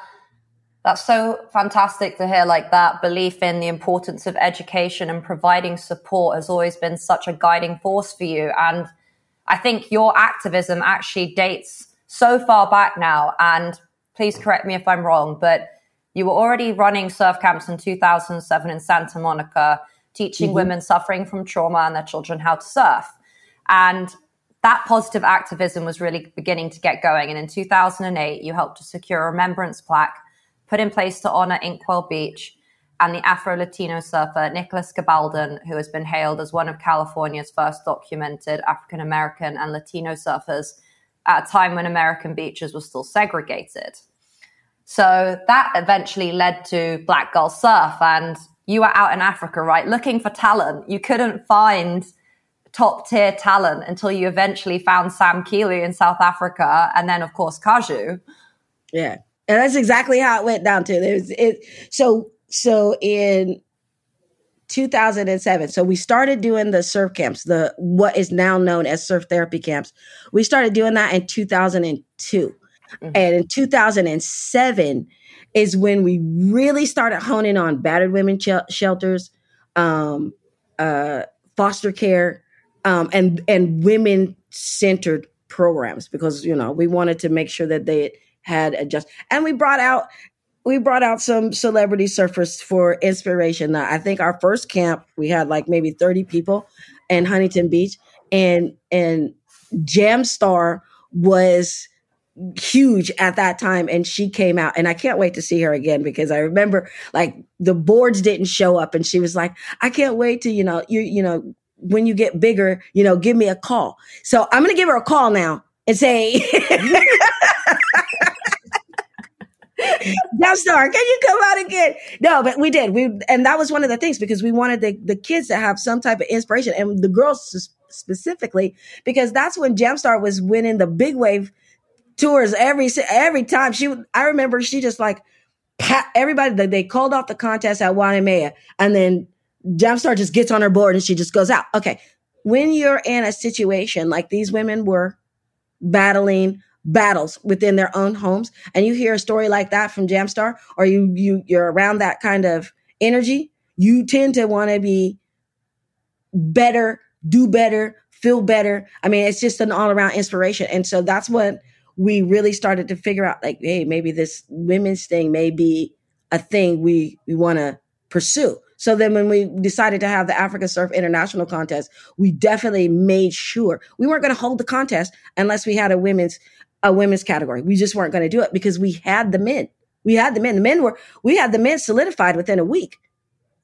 that's so fantastic to hear. Like that belief in the importance of education and providing support has always been such a guiding force for you. And I think your activism actually dates so far back now. And please correct me if I'm wrong, but you were already running surf camps in 2007 in Santa Monica, teaching mm-hmm. women suffering from trauma and their children how to surf. And that positive activism was really beginning to get going. And in 2008, you helped to secure a remembrance plaque put in place to honor Inkwell Beach and the Afro Latino surfer Nicholas Gabaldon, who has been hailed as one of California's first documented African American and Latino surfers at a time when American beaches were still segregated. So that eventually led to Black Girl Surf. And you were out in Africa, right? Looking for talent. You couldn't find top tier talent until you eventually found Sam Keeley in South Africa, and then of course Khadjou. Yeah, and that's exactly how it went down to. Was, it so so in 2007 so we started doing the surf camps the what is now known as surf therapy camps. We started doing that in 2002 mm-hmm. and in 2007 is when we really started honing on battered women ch- shelters um, uh, foster care um, and and women centered programs because you know we wanted to make sure that they had adjust and we brought out we brought out some celebrity surfers for inspiration. I think our first camp we had like maybe 30 people in Huntington Beach and and Jamstar was huge at that time and she came out and I can't wait to see her again because I remember like the boards didn't show up and she was like I can't wait to you know you you know when you get bigger you know give me a call so I'm going to give her a call now and say Jamstar, can you come out again? No, but we did. We and that was one of the things because we wanted the, the kids to have some type of inspiration and the girls specifically because that's when Jamstar was winning the big wave tours every every time. She I remember she just like pat everybody they called off the contest at Waimea and then Jamstar just gets on her board and she just goes out. Okay. When you're in a situation like these women were battling battles within their own homes and you hear a story like that from Jamstar or you you you're around that kind of energy, you tend to want to be better, do better, feel better. I mean, it's just an all-around inspiration. And so that's what we really started to figure out like, hey, maybe this women's thing may be a thing we we want to pursue. So then when we decided to have the Africa Surf International contest, we definitely made sure we weren't going to hold the contest unless we had a women's a women's category. We just weren't going to do it because we had the men. We had the men. The men were, we had the men solidified within a week.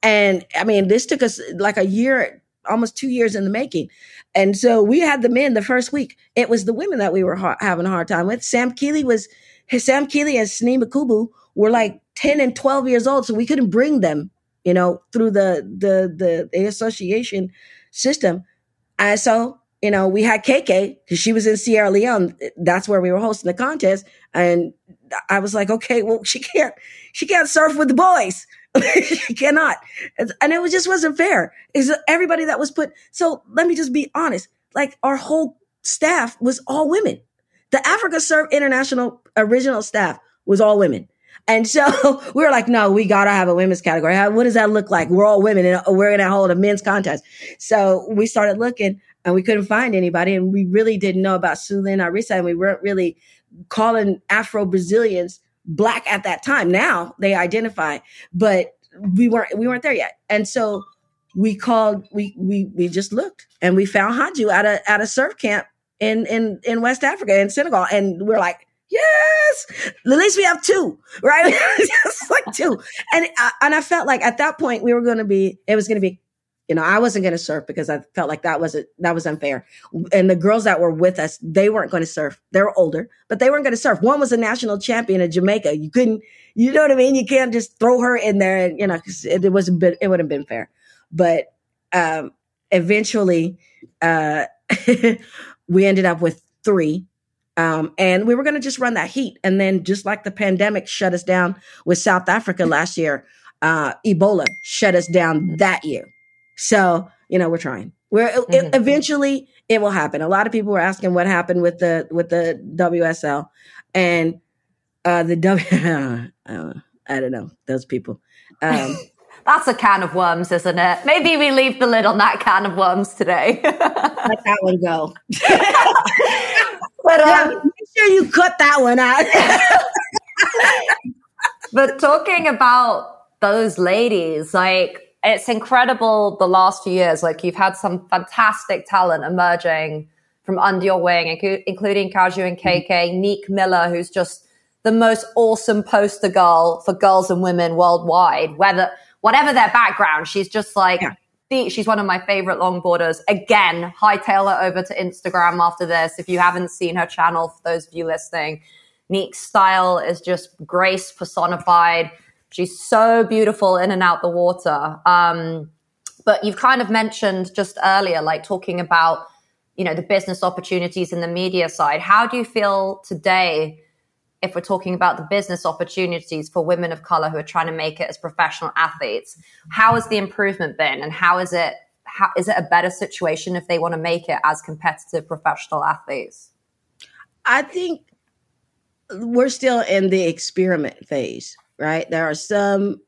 And I mean, this took us like a year, almost two years in the making. And so we had the men the first week. It was the women that we were ha- having a hard time with. Sam Keeley was, Sam Keeley and Snee Kubu were like 10 and 12 years old. So we couldn't bring them, you know, through the, the, the, the association system. And so you know, we had KK because she was in Sierra Leone. That's where we were hosting the contest. And I was like, okay, well, she can't, she can't surf with the boys. she cannot. And it was just wasn't fair. Is everybody that was put. So let me just be honest. Like our whole staff was all women. The Africa Surf International original staff was all women. And so we were like, no, we got to have a women's category. How, what does that look like? We're all women and we're to hold a men's contest. So we started looking and we couldn't find anybody. And we really didn't know about Suelen Naraisa, and we weren't really calling Afro Brazilians black at that time. Now they identify, but we weren't we weren't there yet. And so we called we we we just looked and we found Khadjou at a at a surf camp in in in West Africa in Senegal, and we're like. Yes, at least we have two, right? like two, and I, and I felt like at that point we were going to be. It was going to be you know, I wasn't going to surf because I felt like that was a, that was unfair. And the girls that were with us, they weren't going to surf. They were older, but they weren't going to surf. One was a national champion of Jamaica. You couldn't, you know what I mean? You can't just throw her in there and, you know, it, it was a bit, it would have been fair. But, um, eventually, uh, we ended up with three. Um, and we were going to just run that heat. And then just like the pandemic shut us down with South Africa last year, uh, Ebola shut us down that year. So, you know, we're trying. We're mm-hmm. it, eventually it will happen. A lot of people were asking what happened with the with the WSL and uh the W uh, I don't know, those people. Um That's a can of worms, isn't it? Maybe we leave the lid on that can of worms today. Let that one go. but um, yeah, make sure you cut that one out. but talking about those ladies, like it's incredible the last few years. Like you've had some fantastic talent emerging from under your wing, including Khadjou and KK, mm-hmm. Nique Miller, who's just the most awesome poster girl for girls and women worldwide. Whether whatever their background, she's just like yeah. the, she's one of my favorite longboarders. Again, hightail her over to Instagram after this. If you haven't seen her channel, for those of you listening, Nique's style is just grace personified. She's so beautiful in and out the water. Um, But you've kind of mentioned just earlier, like talking about, you know, the business opportunities in the media side. How do you feel today if we're talking about the business opportunities for women of color who are trying to make it as professional athletes? How has the improvement been and how is it how, is it a better situation if they want to make it as competitive professional athletes? I think we're still in the experiment phase, right? There are some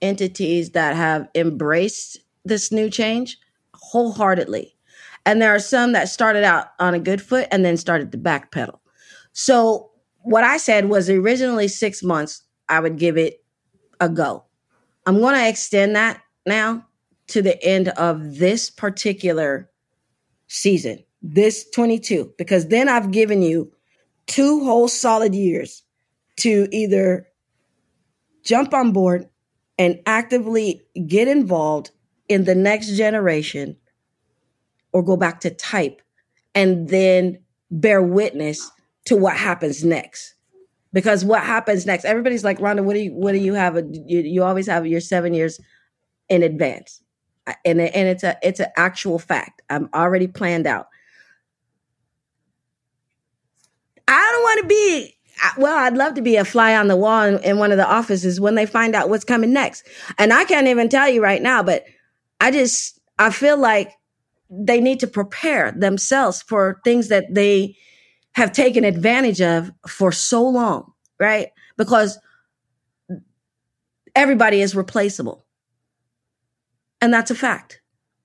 entities that have embraced this new change wholeheartedly. And there are some that started out on a good foot and then started to backpedal. So, what I said was originally six months, I would give it a go. I'm going to extend that now to the end of this particular season, this 22, because then I've given you two whole solid years to either jump on board and actively get involved in the next generation or go back to type and then bear witness to what happens next because what happens next everybody's like rhonda what do you what do you have you, you always have your seven years in advance and and it's a it's an actual fact. I'm already planned out. I don't want to be well, I'd love to be a fly on the wall in, in, one of the offices when they find out what's coming next. And I can't even tell you right now, but I just I feel like they need to prepare themselves for things that they have taken advantage of for so long, right? Because everybody is replaceable. And that's a fact.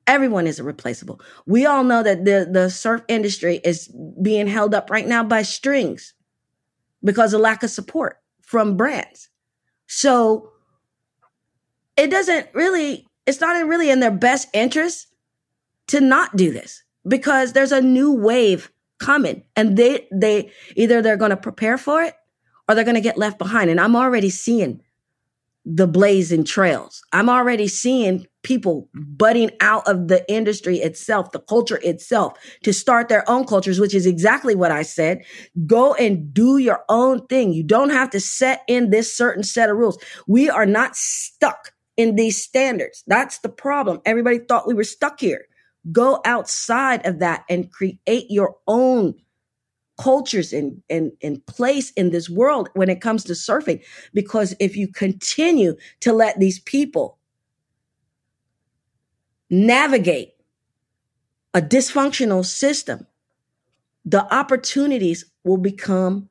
Everyone is replaceable. We all know that the, the surf industry is being held up right now by strings because of lack of support from brands. So it doesn't really, it's not really in their best interest to not do this because there's a new wave coming and they, they either they're going to prepare for it or they're going to get left behind. And I'm already seeing the blazing trails. I'm already seeing people budding out of the industry itself, the culture itself, to start their own cultures, which is exactly what I said. Go and do your own thing. You don't have to set in this certain set of rules. We are not stuck in these standards. That's the problem. Everybody thought we were stuck here. Go outside of that and create your own cultures and, and, and place in this world when it comes to surfing. Because if you continue to let these people navigate a dysfunctional system, the opportunities will become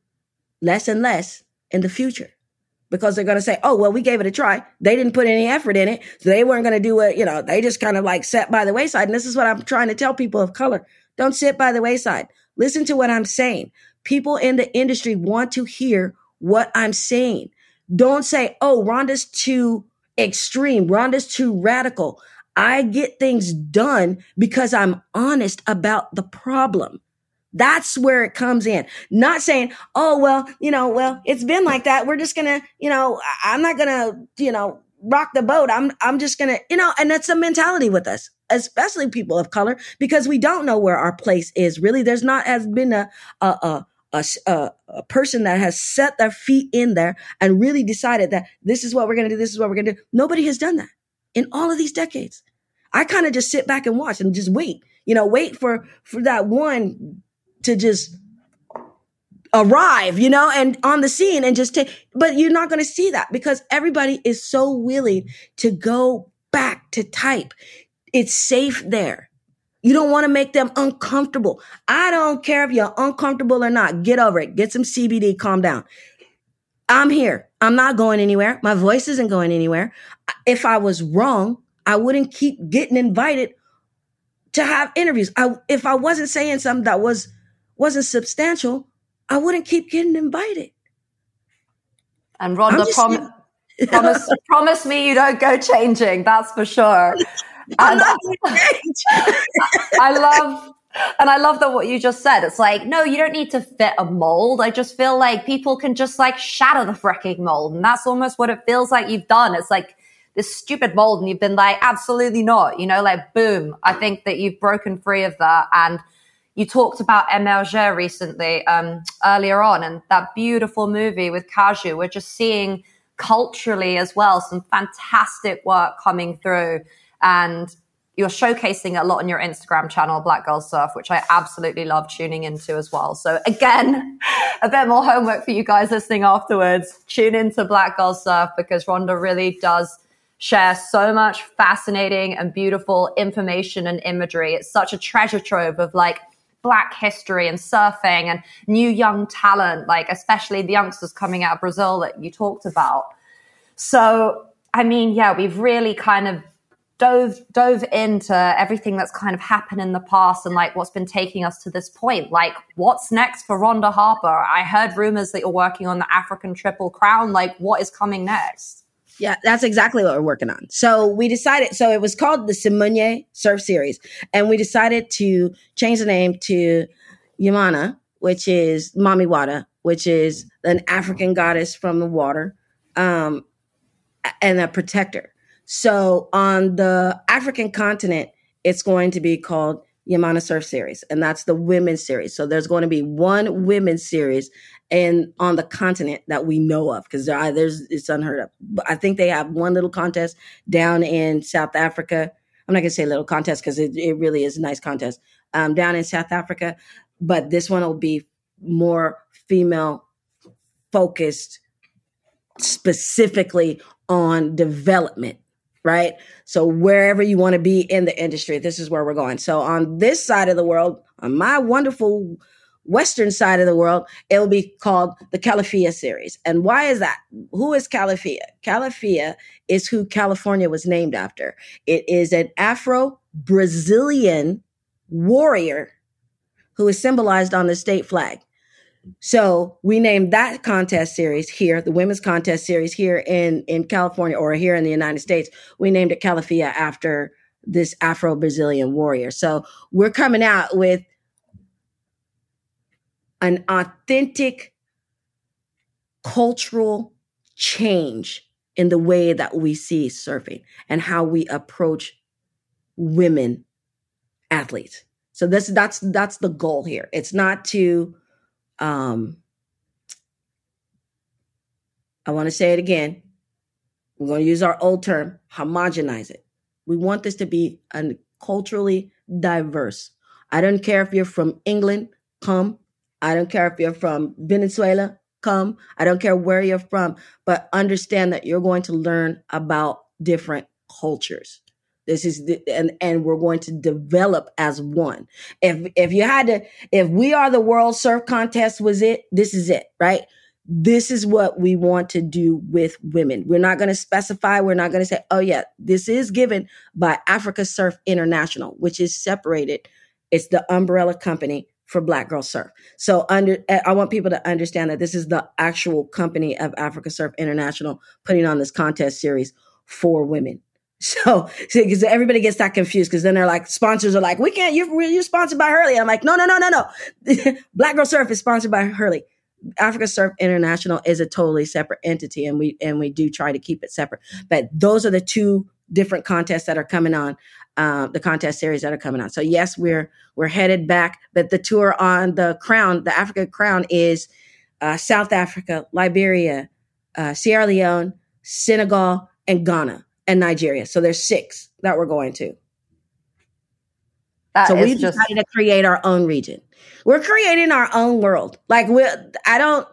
less and less in the future because they're going to say, oh, well, we gave it a try. They didn't put any effort in it. So they weren't going to do it. You know, they just kind of like sat by the wayside. And this is what I'm trying to tell people of color. Don't sit by the wayside. Listen to what I'm saying. People in the industry want to hear what I'm saying. Don't say, oh, Rhonda's too extreme. Rhonda's too radical. I get things done because I'm honest about the problem. That's where it comes in. Not saying, oh, well, you know, well, it's been like that. We're just going to, you know, I'm not going to, you know, rock the boat. I'm, I'm just going to, you know, and that's the mentality with us, especially people of color, because we don't know where our place is really. There's not has been a, a, a a, a, a, person that has set their feet in there and really decided that this is what we're going to do. This is what we're going to do. Nobody has done that in all of these decades. I kind of just sit back and watch and just wait, you know, wait for, for that one to just arrive, you know, and on the scene and just take, but you're not going to see that because everybody is so willing to go back to type. It's safe there. You don't want to make them uncomfortable. I don't care if you're uncomfortable or not. Get over it. Get some CBD. Calm down. I'm here. I'm not going anywhere. My voice isn't going anywhere. If I was wrong, I wouldn't keep getting invited to have interviews. I, if I wasn't saying something that was wasn't substantial, I wouldn't keep getting invited. And Rhonda, prom- promise, promise me you don't go changing. That's for sure. And I love and I love that what you just said. It's like, no, you don't need to fit a mold. I just feel like people can just like shatter the freaking mold. And that's almost what it feels like you've done. It's like this stupid mold and you've been like, absolutely not, you know, like boom. I think that you've broken free of that. And you talked about Emerger recently, um, earlier on and that beautiful movie with Khadjou. We're just seeing culturally as well, some fantastic work coming through. And you're showcasing a lot on your Instagram channel, Black Girl Surf, which I absolutely love tuning into as well. So again, a bit more homework for you guys listening afterwards. Tune into Black Girl Surf because Rhonda really does share so much fascinating and beautiful information and imagery. It's such a treasure trove of like black history and surfing and new young talent, like especially the youngsters coming out of Brazil that you talked about. So, I mean, yeah, we've really kind of dove dove into everything that's kind of happened in the past and like what's been taking us to this point. Like, what's next for Rhonda Harper? I heard rumors that you're working on the African Triple Crown. Like, what is coming next? Yeah, that's exactly what we're working on. So we decided, so it was called the Simunye Surf Series, and we decided to change the name to Yamana, which is Mami Wata, which is an African goddess from the water, um, and a protector. So on the African continent, it's going to be called Yamana Surf Series, and that's the women's series. So there's going to be one women's series and on the continent that we know of because there, there's it's unheard of. But I think they have one little contest down in South Africa. I'm not gonna say little contest because it, it really is a nice contest um, down in South Africa, but this one will be more female focused, specifically on development right? So wherever you want to be in the industry, this is where we're going. So on this side of the world, on my wonderful western side of the world, it will be called the Calafia series. And why is that? Who is Calafia? Calafia is who California was named after. It is an Afro Brazilian warrior who is symbolized on the state flag. So we named that contest series here, the women's contest series here in, in California or here in the United States. We named it Calafia after this Afro Brazilian warrior. So we're coming out with an authentic cultural change in the way that we see surfing and how we approach women athletes. So this that's that's the goal here. It's not to um, I want to say it again. We're going to use our old term, homogenize it. We want this to be a culturally diverse. I don't care if you're from England, come. I don't care if you're from Venezuela, come. I don't care where you're from, but understand that you're going to learn about different cultures. This is the, and and we're going to develop as one. If if you had to, if we are the world surf contest was it, this is it, right? This is what we want to do with women. We're not going to specify. We're not going to say, oh yeah, this is given by Africa Surf International, which is separated. It's the umbrella company for Black Girl Surf. So under, eh, I want people to understand that this is the actual company of Africa Surf International putting on this contest series for women. So, because everybody gets that confused, because then they're like, sponsors are like, we can't, you're, you're sponsored by Hurley. I'm like, no, no, no, no, no. Black Girl Surf is sponsored by Hurley. Africa Surf International is a totally separate entity, and we and we do try to keep it separate. But those are the two different contests that are coming on, uh, the contest series that are coming on. So yes, we're we're headed back, but the tour on the Crown, the Africa Crown, is uh, South Africa, Liberia, uh, Sierra Leone, Senegal, and Ghana and Nigeria. So there's six that we're going to. That so we just... decided to create our own region. We're creating our own world. Like we, I don't,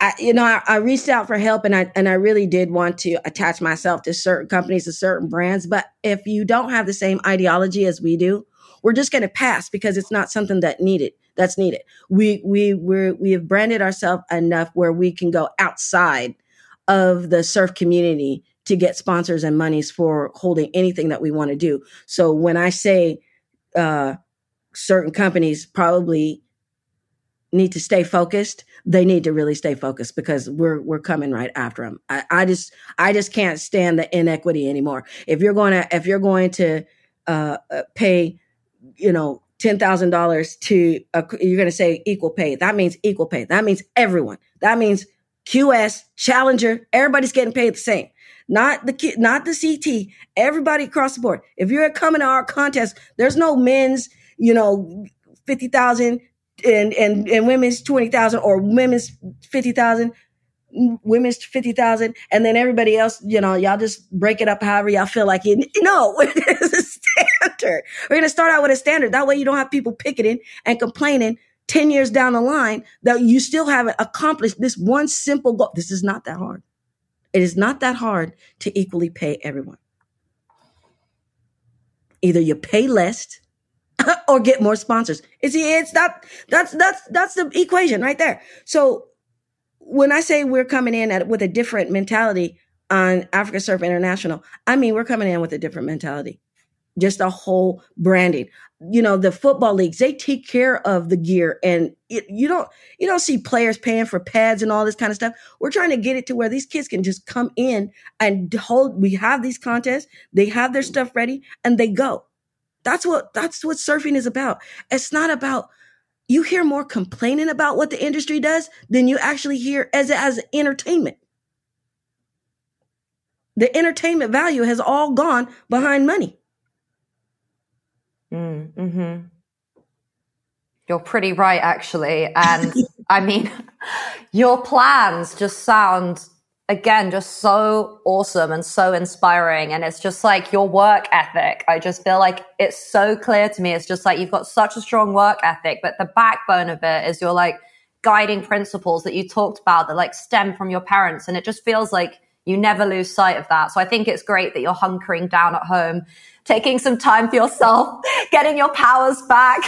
I, you know, I, I, reached out for help, and I and I really did want to attach myself to certain companies, to certain brands. But if you don't have the same ideology as we do, we're just going to pass because it's not something that needed. That's needed. We we we we have branded ourselves enough where we can go outside of the surf community to get sponsors and monies for holding anything that we want to do. So when I say uh, certain companies probably need to stay focused, they need to really stay focused because we're we're coming right after them. I, I just I just can't stand the inequity anymore. If you're going to if you're going to uh, uh pay, you know, ten thousand dollars to a, you're going to say equal pay. That means equal pay. That means everyone. That means QS, Challenger, everybody's getting paid the same not the kid, not the CT, everybody across the board. If you're coming to our contest, there's no men's, you know, 50,000 and, and, and women's 20,000 or women's 50,000. women's 50,000 and then everybody else, you know, y'all just break it up however y'all feel like you know, it's a standard. We're going to start out with a standard. That way you don't have people picketing and complaining 10 years down the line that you still haven't accomplished this one simple goal. This is not that hard. It is not that hard to equally pay everyone. Either you pay less or get more sponsors. It's it's not that's that's that's the equation right there. So when I say we're coming in at, with a different mentality on Africa Surf International, I mean we're coming in with a different mentality. Just a whole branding. You know, the football leagues, they take care of the gear and it, you don't you don't see players paying for pads and all this kind of stuff. We're trying to get it to where these kids can just come in and hold we have these contests, they have their stuff ready and they go. That's what that's what surfing is about. It's not about you hear more complaining about what the industry does than you actually hear as as entertainment. The entertainment value has all gone behind money. Mm, hmm You're pretty right, actually. And I mean, your plans just sound again just so awesome and so inspiring and it's just like your work ethic i just feel like it's so clear to me it's just like you've got such a strong work ethic but the backbone of it is your like guiding principles that you talked about that like stem from your parents and it just feels like you never lose sight of that so i think it's great that you're hunkering down at home taking some time for yourself getting your powers back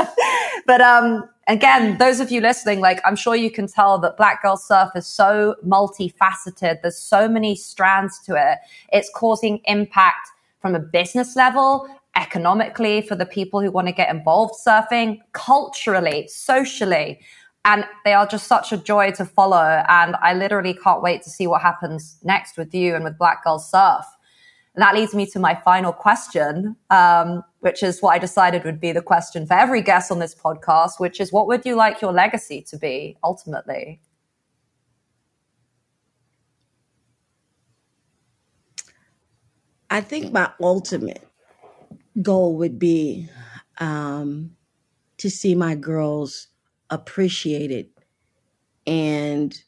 but um again, those of you listening, like I'm sure you can tell that Black Girl Surf is so multifaceted. There's so many strands to it. It's causing impact from a business level, economically for the people who want to get involved surfing, culturally, socially. And they are just such a joy to follow. And I literally can't wait to see what happens next with you and with Black Girl Surf. And that leads me to my final question, um, which is what I decided would be the question for every guest on this podcast, which is what would you like your legacy to be ultimately? I think my ultimate goal would be um, to see my girls appreciated and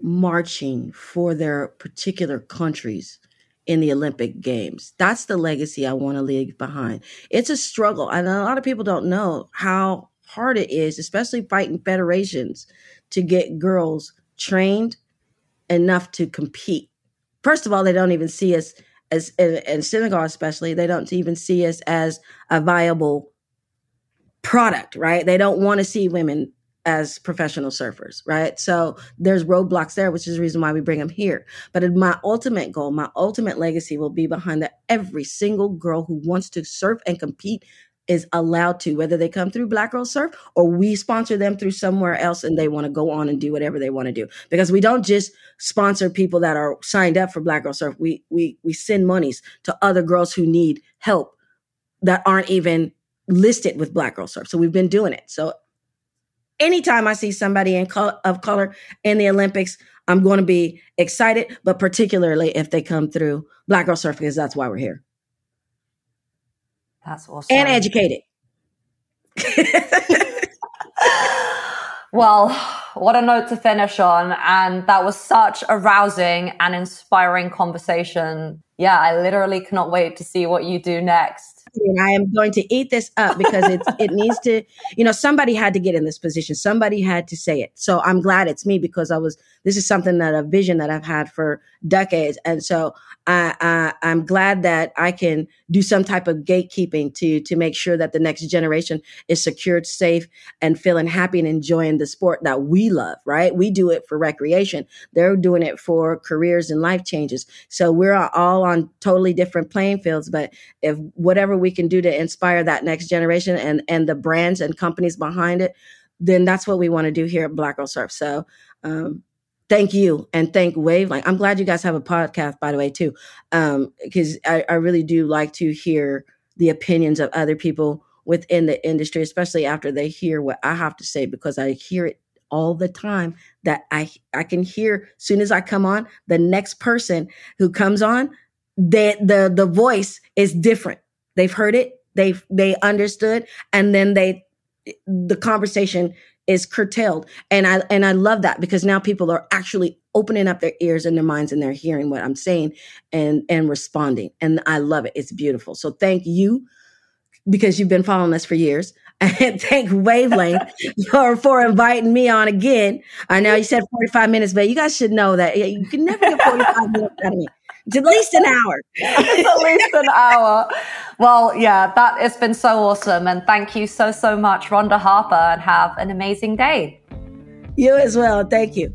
marching for their particular countries in the Olympic Games. That's the legacy I want to leave behind. It's a struggle. And a lot of people don't know how hard it is, especially fighting federations, to get girls trained enough to compete. First of all, they don't even see us as in, in Senegal, especially, they don't even see us as a viable product, right? They don't want to see women as professional surfers, right? So there's roadblocks there, which is the reason why we bring them here. But my ultimate goal, my ultimate legacy will be behind that every single girl who wants to surf and compete is allowed to, whether they come through Black Girl Surf or we sponsor them through somewhere else and they want to go on and do whatever they want to do. Because we don't just sponsor people that are signed up for Black Girl Surf. We we we send monies to other girls who need help that aren't even listed with Black Girl Surf. So we've been doing it. So anytime I see somebody in co- of color in the Olympics, I'm going to be excited, but particularly if they come through Black Girl Surf because that's why we're here. That's awesome. And educated. well, what a note to finish on. And that was such a rousing and inspiring conversation. Yeah, I literally cannot wait to see what you do next and I am going to eat this up because it's it needs to, you know, somebody had to get in this position. Somebody had to say it. So I'm glad it's me because I was this is something that a vision that I've had for decades. And so I, I I'm glad that I can do some type of gatekeeping to to make sure that the next generation is secured, safe, and feeling happy and enjoying the sport that we love, right? We do it for recreation. They're doing it for careers and life changes. So we're all on totally different playing fields, but if whatever we can do to inspire that next generation and and the brands and companies behind it, then that's what we want to do here at Black Girl Surf. So um, thank you and thank Wave. Like, I'm glad you guys have a podcast, by the way, too, because um, I, I really do like to hear the opinions of other people within the industry, especially after they hear what I have to say, because I hear it all the time that I I can hear soon as I come on the next person who comes on that the the voice is different they've heard it they they understood and then they the conversation is curtailed. And I and I love that because now people are actually opening up their ears and their minds and they're hearing what I'm saying and and responding. And I love it. It's beautiful. So thank you because you've been following us for years. And thank Wavelength for, for inviting me on again. I know you said 45 minutes, but you guys should know that you can never get 45 minutes out of me. It's at least an hour. it's at least an hour. Well, yeah, that has been so awesome. And thank you so, so much, Rhonda Harper, and have an amazing day. You as well. Thank you.